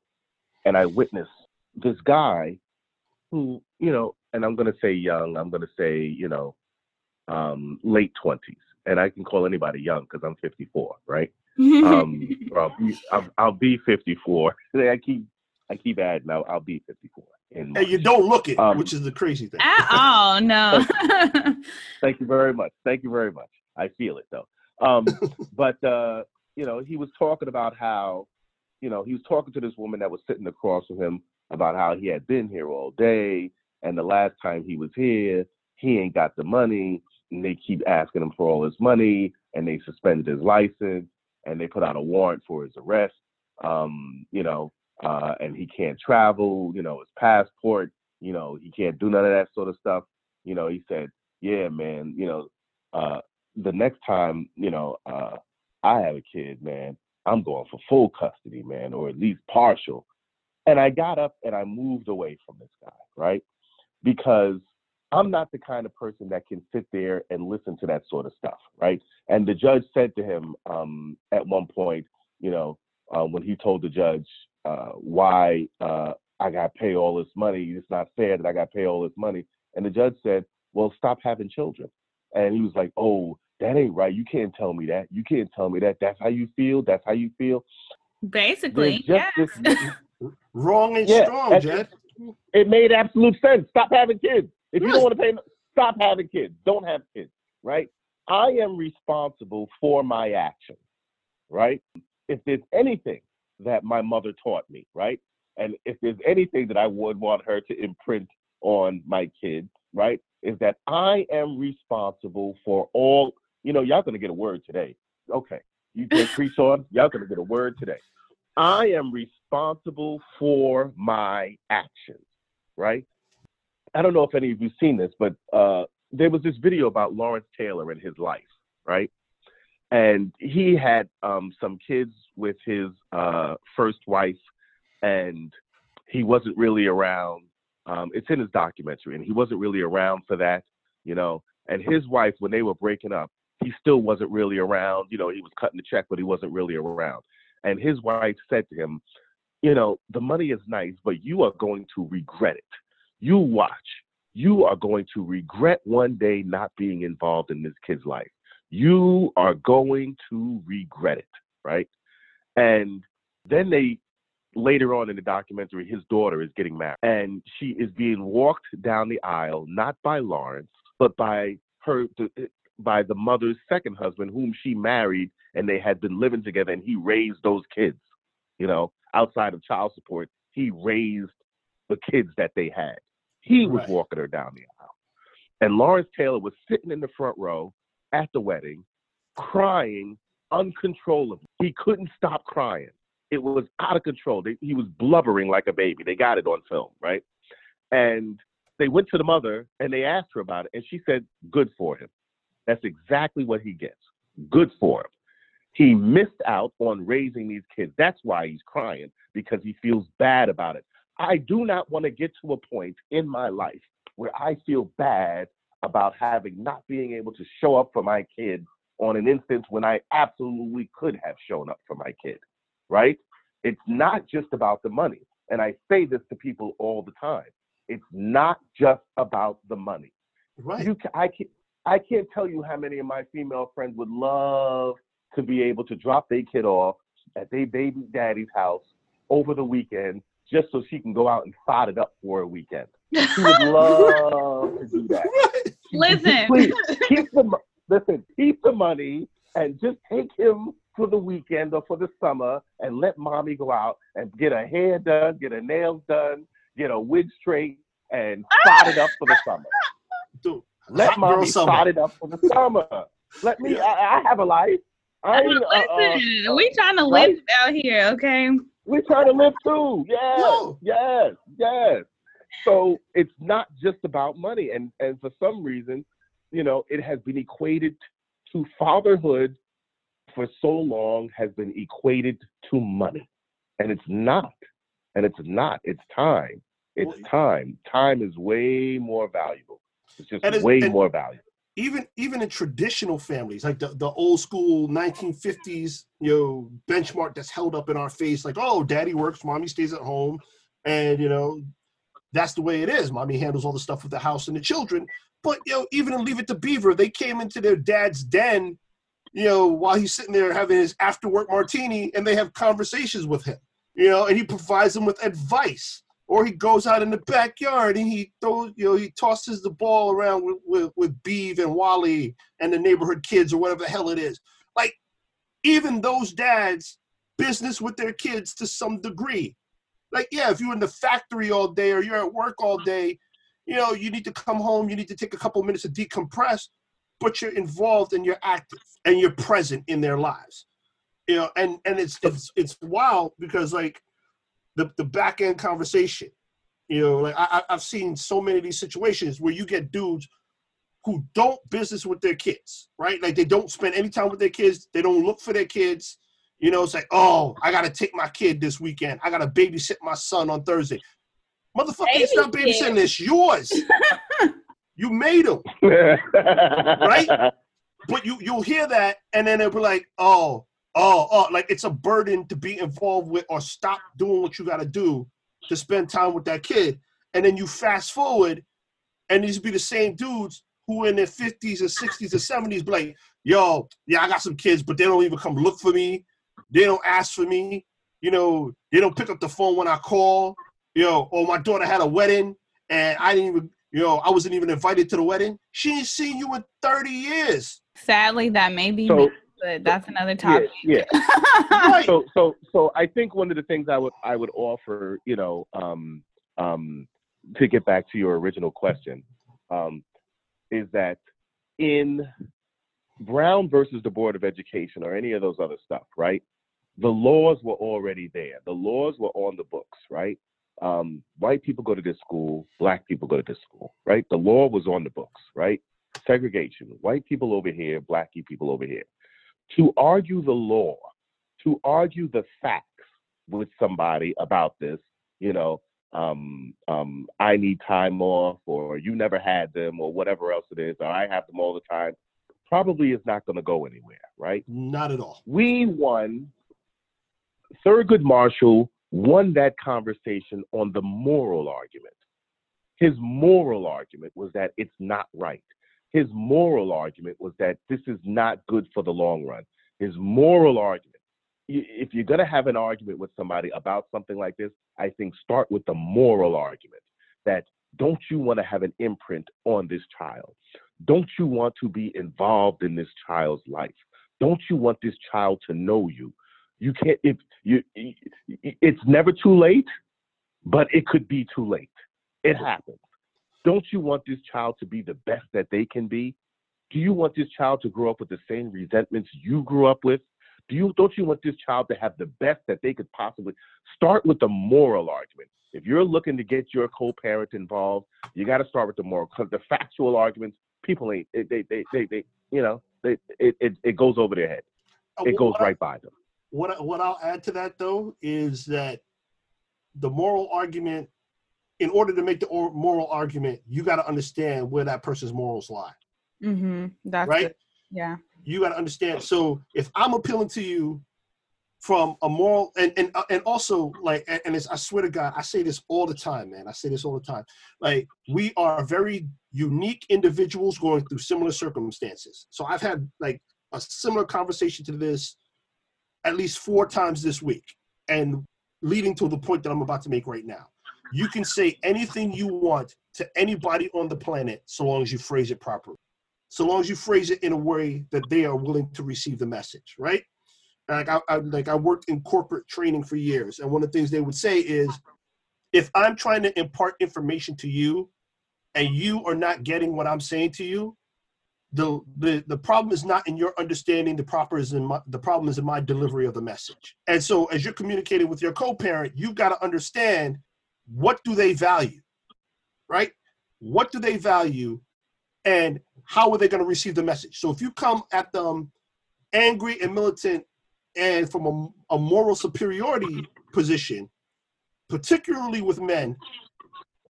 And I witnessed this guy who, you know, and I'm going to say young, I'm going to say, you know, um, late 20s. And I can call anybody young because I'm 54, right? um, I'll, be, I'll, I'll, be 54. I keep I keep adding. I'll, I'll be 54. And you don't look it, um, which is the crazy thing. Oh no! thank you very much. Thank you very much. I feel it though. Um, but uh, you know, he was talking about how, you know, he was talking to this woman that was sitting across from him about how he had been here all day, and the last time he was here, he ain't got the money, and they keep asking him for all his money, and they suspended his license, and they put out a warrant for his arrest. um, you know, uh, and he can't travel, you know, his passport, you know, he can't do none of that sort of stuff. You know, he said, yeah, man, you know, uh, the next time, you know, uh, I have a kid, man, I'm going for full custody, man, or at least partial. And I got up and I moved away from this guy, right? Because I'm not the kind of person that can sit there and listen to that sort of stuff, right? And the judge said to him um, at one point, you know, uh, when he told the judge uh, why uh, I got pay all this money, it's not fair that I got pay all this money. And the judge said, well, stop having children. And he was like, oh, that ain't right. You can't tell me that. You can't tell me that. That's how you feel. That's how you feel. Basically, yes. This, Wrong and yeah, strong, Jed. It made absolute sense. Stop having kids. If you don't want to pay, stop having kids. Don't have kids, right? I am responsible for my actions, right? If there's anything that my mother taught me, right? And if there's anything that I would want her to imprint on my kids, right, is that I am responsible for all, you know, y'all gonna get a word today. Okay. You get preach on, y'all gonna get a word today. I am responsible for my actions, right? I don't know if any of you've seen this, but uh, there was this video about Lawrence Taylor and his life, right? And he had um, some kids with his uh, first wife, and he wasn't really around. Um, it's in his documentary, and he wasn't really around for that, you know. And his wife, when they were breaking up, he still wasn't really around. You know, he was cutting the check, but he wasn't really around. And his wife said to him, You know, the money is nice, but you are going to regret it. You watch. You are going to regret one day not being involved in this kid's life. You are going to regret it, right? And then they later on in the documentary, his daughter is getting married, and she is being walked down the aisle not by Lawrence, but by her by the mother's second husband, whom she married and they had been living together and he raised those kids, you know, outside of child support. He raised the kids that they had. He was right. walking her down the aisle. And Lawrence Taylor was sitting in the front row at the wedding, crying uncontrollably. He couldn't stop crying. It was out of control. They, he was blubbering like a baby. They got it on film, right? And they went to the mother and they asked her about it, and she said, Good for him. That's exactly what he gets. Good for him. He missed out on raising these kids. That's why he's crying because he feels bad about it. I do not want to get to a point in my life where I feel bad about having not being able to show up for my kid on an instance when I absolutely could have shown up for my kid, right? It's not just about the money. And I say this to people all the time. It's not just about the money. Right. You, I, can't, I can't tell you how many of my female friends would love to be able to drop their kid off at their baby daddy's house over the weekend just so she can go out and fod it up for a weekend. She would love to do that. Listen, Please, keep the listen, keep the money and just take him for the weekend or for the summer and let mommy go out and get her hair done, get her nails done, get her wig straight, and fod it up for the summer. Dude, let mommy fod it up for the summer. Let me. I, I have a life. I mean, uh, listen, uh, we trying to live right? out here, okay? We trying to live too. Yes, no. yes, yes. So it's not just about money, and and for some reason, you know, it has been equated to fatherhood for so long has been equated to money, and it's not, and it's not. It's time. It's time. Time is way more valuable. It's just way more valuable even even in traditional families, like the, the old school 1950s, you know, benchmark that's held up in our face, like, oh, daddy works, mommy stays at home, and you know, that's the way it is. Mommy handles all the stuff with the house and the children. But you know, even in Leave It to Beaver, they came into their dad's den, you know, while he's sitting there having his after work martini, and they have conversations with him, you know, and he provides them with advice or he goes out in the backyard and he throws, you know, he tosses the ball around with, with, with Beav and Wally and the neighborhood kids or whatever the hell it is. Like, even those dads business with their kids to some degree. Like, yeah, if you're in the factory all day or you're at work all mm-hmm. day, you know, you need to come home, you need to take a couple minutes to decompress, but you're involved and you're active and you're present in their lives. You know, and and it's it's it's wild because like the the back end conversation. You know, like I I- I've seen so many of these situations where you get dudes who don't business with their kids, right? Like they don't spend any time with their kids. They don't look for their kids. You know, it's like, oh, I gotta take my kid this weekend. I gotta babysit my son on Thursday. Motherfucker, it's not babysitting. It's yours. you made him, right? but you you'll hear that, and then they'll be like, oh, oh, oh, like it's a burden to be involved with or stop doing what you gotta do to spend time with that kid. And then you fast forward, and these be the same dudes who in their 50s or 60s or 70s be like, yo, yeah, I got some kids, but they don't even come look for me. They don't ask for me. You know, they don't pick up the phone when I call. You know, or my daughter had a wedding and I didn't even, you know, I wasn't even invited to the wedding. She ain't seen you in 30 years. Sadly, that may be So- me, but that's another topic. yeah. Right. So, so, so I think one of the things I would I would offer, you know, um, um, to get back to your original question, um, is that in Brown versus the Board of Education or any of those other stuff, right? The laws were already there. The laws were on the books, right? Um, white people go to this school, black people go to this school, right? The law was on the books, right? Segregation, white people over here, black people over here. To argue the law, to argue the facts with somebody about this, you know, um, um, I need time off, or you never had them, or whatever else it is, or I have them all the time, probably is not going to go anywhere, right? Not at all. We won. Thurgood Marshall won that conversation on the moral argument. His moral argument was that it's not right. His moral argument was that this is not good for the long run. His moral argument, if you're going to have an argument with somebody about something like this, I think start with the moral argument that don't you want to have an imprint on this child? Don't you want to be involved in this child's life? Don't you want this child to know you? You can't, if you, it's never too late, but it could be too late. It happens. Don't you want this child to be the best that they can be? Do you want this child to grow up with the same resentments you grew up with? Do you don't you want this child to have the best that they could possibly start with the moral argument? If you're looking to get your co-parent involved, you got to start with the moral because the factual arguments, people ain't they they they they, they you know they it, it it goes over their head. Uh, it goes What I- right by them. What what I'll add to that though is that the moral argument, in order to make the moral argument, you got to understand where that person's morals lie. Mm-hmm. That's Right. good. Yeah. You got to understand. So if I'm appealing to you from a moral and and uh, and also like and, and it's, I swear to God, I say this all the time, man. I say this all the time. Like we are very unique individuals going through similar circumstances. So I've had like a similar conversation to this at least four times this week, and leading to the point that I'm about to make right now. You can say anything you want to anybody on the planet so long as you phrase it properly. So long as you phrase it in a way that they are willing to receive the message, right? Like I, I like I worked in corporate training for years, and one of the things they would say is, if I'm trying to impart information to you, and you are not getting what I'm saying to you, the the the problem is not in your understanding. The proper is in my, the problem is in my delivery of the message. And so, as you're communicating with your co-parent, you've got to understand what do they value, right? What do they value, and how are they going to receive the message? So, if you come at them angry and militant, and from a, a moral superiority position, particularly with men,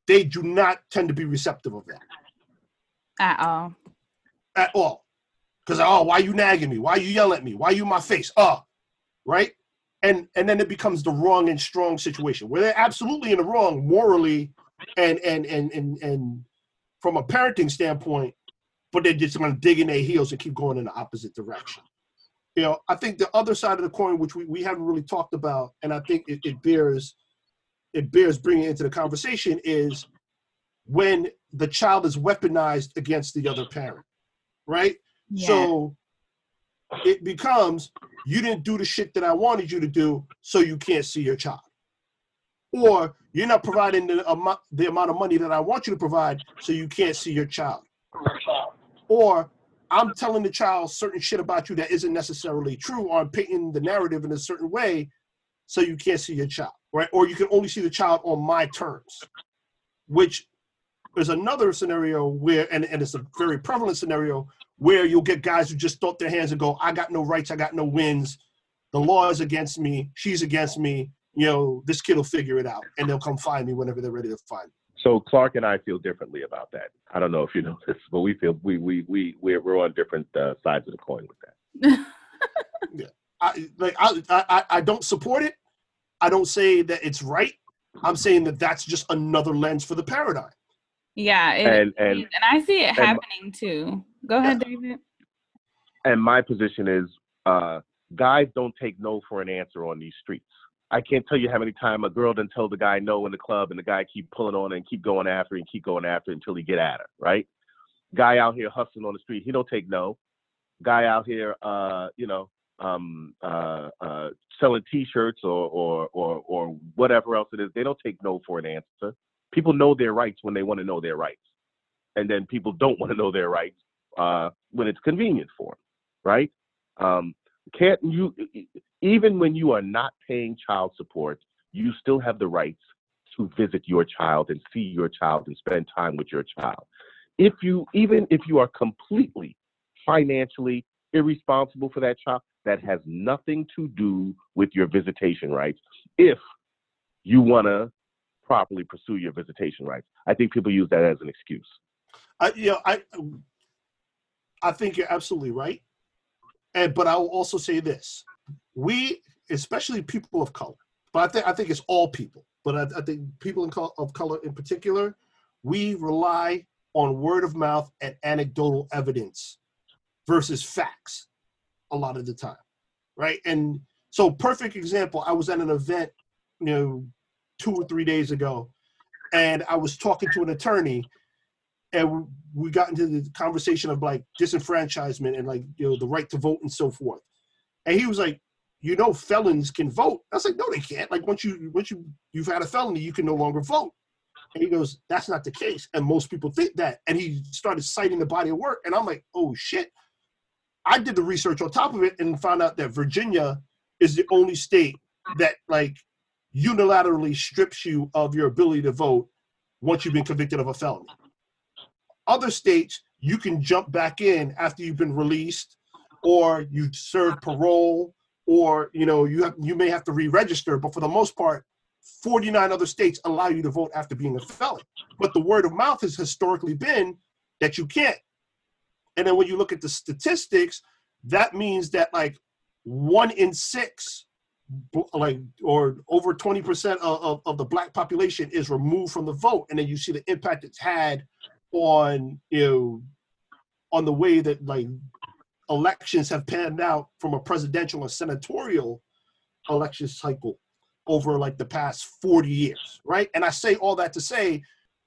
they do not tend to be receptive of that At all. at all. Because oh, why you nagging me? Why you yelling at me? Why you in my face? Oh, right. And and then it becomes the wrong and strong situation where they're absolutely in the wrong morally and and and and and from a parenting standpoint, but they're just going to dig in their heels and keep going in the opposite direction. You know, I think the other side of the coin, which we, we haven't really talked about, and I think it, it bears it bears bringing into the conversation is when the child is weaponized against the other parent, right? Yeah. So it becomes you didn't do the shit that I wanted you to do, so you can't see your child. Or you're not providing the amount, the amount of money that I want you to provide, so you can't see your child. Or I'm telling the child certain shit about you that isn't necessarily true, or I'm painting the narrative in a certain way, so you can't see your child, right? Or you can only see the child on my terms, which is another scenario where, and, and it's a very prevalent scenario where you'll get guys who just throw up their hands and go, "I got no rights, I got no wins, the law is against me, she's against me." You know, this kid will figure it out, and they'll come find me whenever they're ready to find me. So Clark and I feel differently about that. I don't know if you know this, but we feel we we we we're, we're on different uh, sides of the coin with that. I like I, I I don't support it. I don't say that it's right. I'm saying that that's just another lens for the paradigm. Yeah, it, And- and- and I see it and- happening too. Go ahead, David. And my position is, uh, guys don't take no for an answer on these streets. I can't tell you how many times a girl done told the guy no in the club, and the guy keep pulling on and keep going after and keep going after until he get at her. Right? Guy out here hustling on the street, he don't take no. Guy out here, uh, you know, um, uh, uh, selling T-shirts or, or or or whatever else it is, they don't take no for an answer. People know their rights when they want to know their rights, and then people don't want to know their rights uh, when it's convenient for them, right? Um, can't you even when you are not paying child support, you still have the rights to visit your child and see your child and spend time with your child. If you even if you are completely financially irresponsible for that child, that has nothing to do with your visitation rights. If you want to properly pursue your visitation rights, I think people use that as an excuse. I, you know, I, I think you're absolutely right. And but I will also say this: we, especially people of color, but I think I think it's all people, but I, I think people of color in particular, we rely on word of mouth and anecdotal evidence versus facts a lot of the time, right? And so, perfect example. I was at an event, you know, two or three days ago, and I was talking to an attorney and we got into the conversation of like disenfranchisement and like you know the right to vote and so forth. And he was like you know felons can vote. I was like no they can't. Like once you once you you've had a felony you can no longer vote. And he goes that's not the case. And most people think that. And he started citing the body of work and i'm like oh shit. I did the research on top of it and found out that virginia is the only state that like unilaterally strips you of your ability to vote once you've been convicted of a felony. Other states you can jump back in after you've been released or you serve parole or you know you have you may have to re-register but for the most part 49 other states allow you to vote after being a felon. But the word of mouth has historically been that you can't. And then when you look at the statistics that means that like one in six like or over 20% of, of, of the black population is removed from the vote and then you see the impact it's had on you know on the way that like elections have panned out from a presidential and senatorial election cycle over like the past 40 years right? And i say all that to say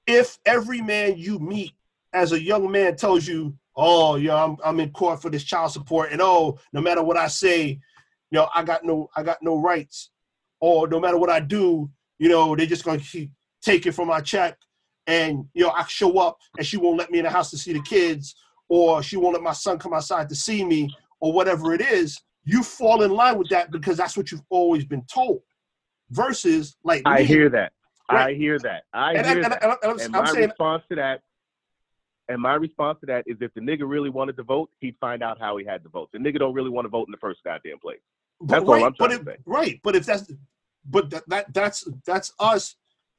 if every man you meet as a young man tells you oh yeah i'm, I'm in court for this child support and oh no matter what i say you know i got no i got no rights or no matter what i do you know they're just going to keep taking from my check and you know I show up and she won't let me in the house to see the kids, or she won't let my son come outside to see me, or whatever it is, you fall in line with that because that's what you've always been told. Versus like I me, hear that. I hear that. I and, hear and, and, that. and I'm, And I'm my saying response to that, and my response to that is, if the nigga really wanted to vote, he'd find out how he had to vote. The nigga don't really want to vote in the first goddamn place. That's all right, I'm but if, say. right, but if that's but that, that that's that's us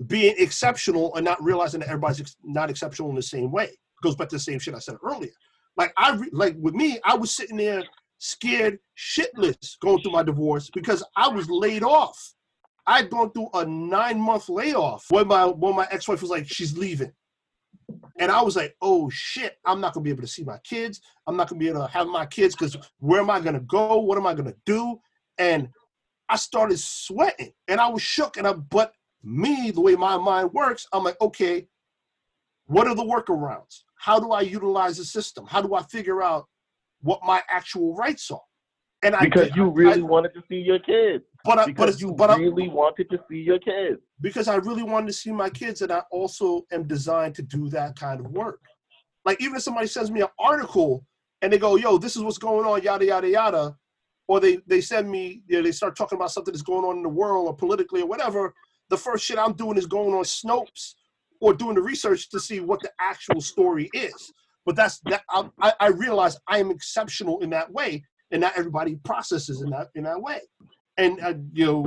being exceptional and not realizing that everybody's ex- not exceptional in the same way. It goes back to the same shit I said earlier. Like I re- like with me, I was sitting there scared shitless going through my divorce because I was laid off. I'd gone through a nine month layoff when my when my ex wife was like, she's leaving. And I was like, oh shit, I'm not gonna be able to see my kids. I'm not gonna be able to have my kids because where am I gonna go? What am I gonna do? And I started sweating and I was shook. And I, but me, the way my mind works, I'm like, okay, what are the workarounds? How do I utilize the system? How do I figure out what my actual rights are? And I Because you really I- wanted to see your kids. but I, but Because you but I, really wanted to see your kids. because I really wanted to see my kids, and I also am designed to do that kind of work. Like even if somebody sends me an article and they go, "Yo, this is what's going on," yada yada yada, or they they send me, you know, they start talking about something that's going on in the world or politically or whatever. The first shit I'm doing is going on Snopes or doing the research to see what the actual story is. But that's that I, I realize I am exceptional in that way, and not everybody processes in that in that way. And uh, you know,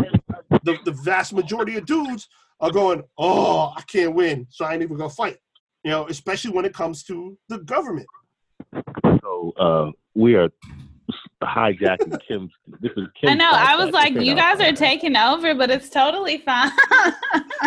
the the vast majority of dudes are going, "Oh, I can't win, so I ain't even gonna fight." You know, especially when it comes to the government. So uh, we are hijacking Kim's. This is Kim's I know. I was like, you guys are taking over, but it's totally fine.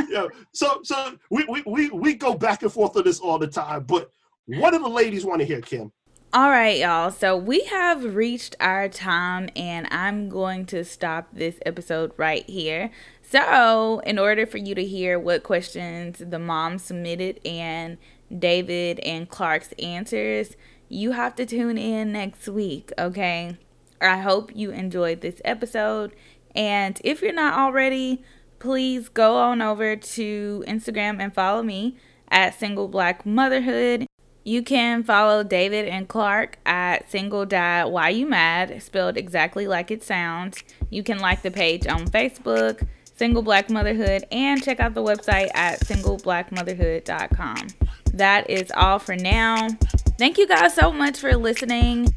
Yeah. So so we, we we we go back and forth on this all the time. But what do the ladies want to hear, Kim? All right, y'all. So we have reached our time, and I'm going to stop this episode right here. So, in order for you to hear what questions the mom submitted and David and Clark's answers, you have to tune in next week, okay? I hope you enjoyed this episode. And if you're not already, please go on over to Instagram and follow me at Single Black Motherhood. You can follow David and Clark at Single Dad Why You Mad, spelled exactly like it sounds. You can like the page on Facebook, Single Black Motherhood, and check out the website at singleblackmotherhood.com. That is all for now. Thank you guys so much for listening.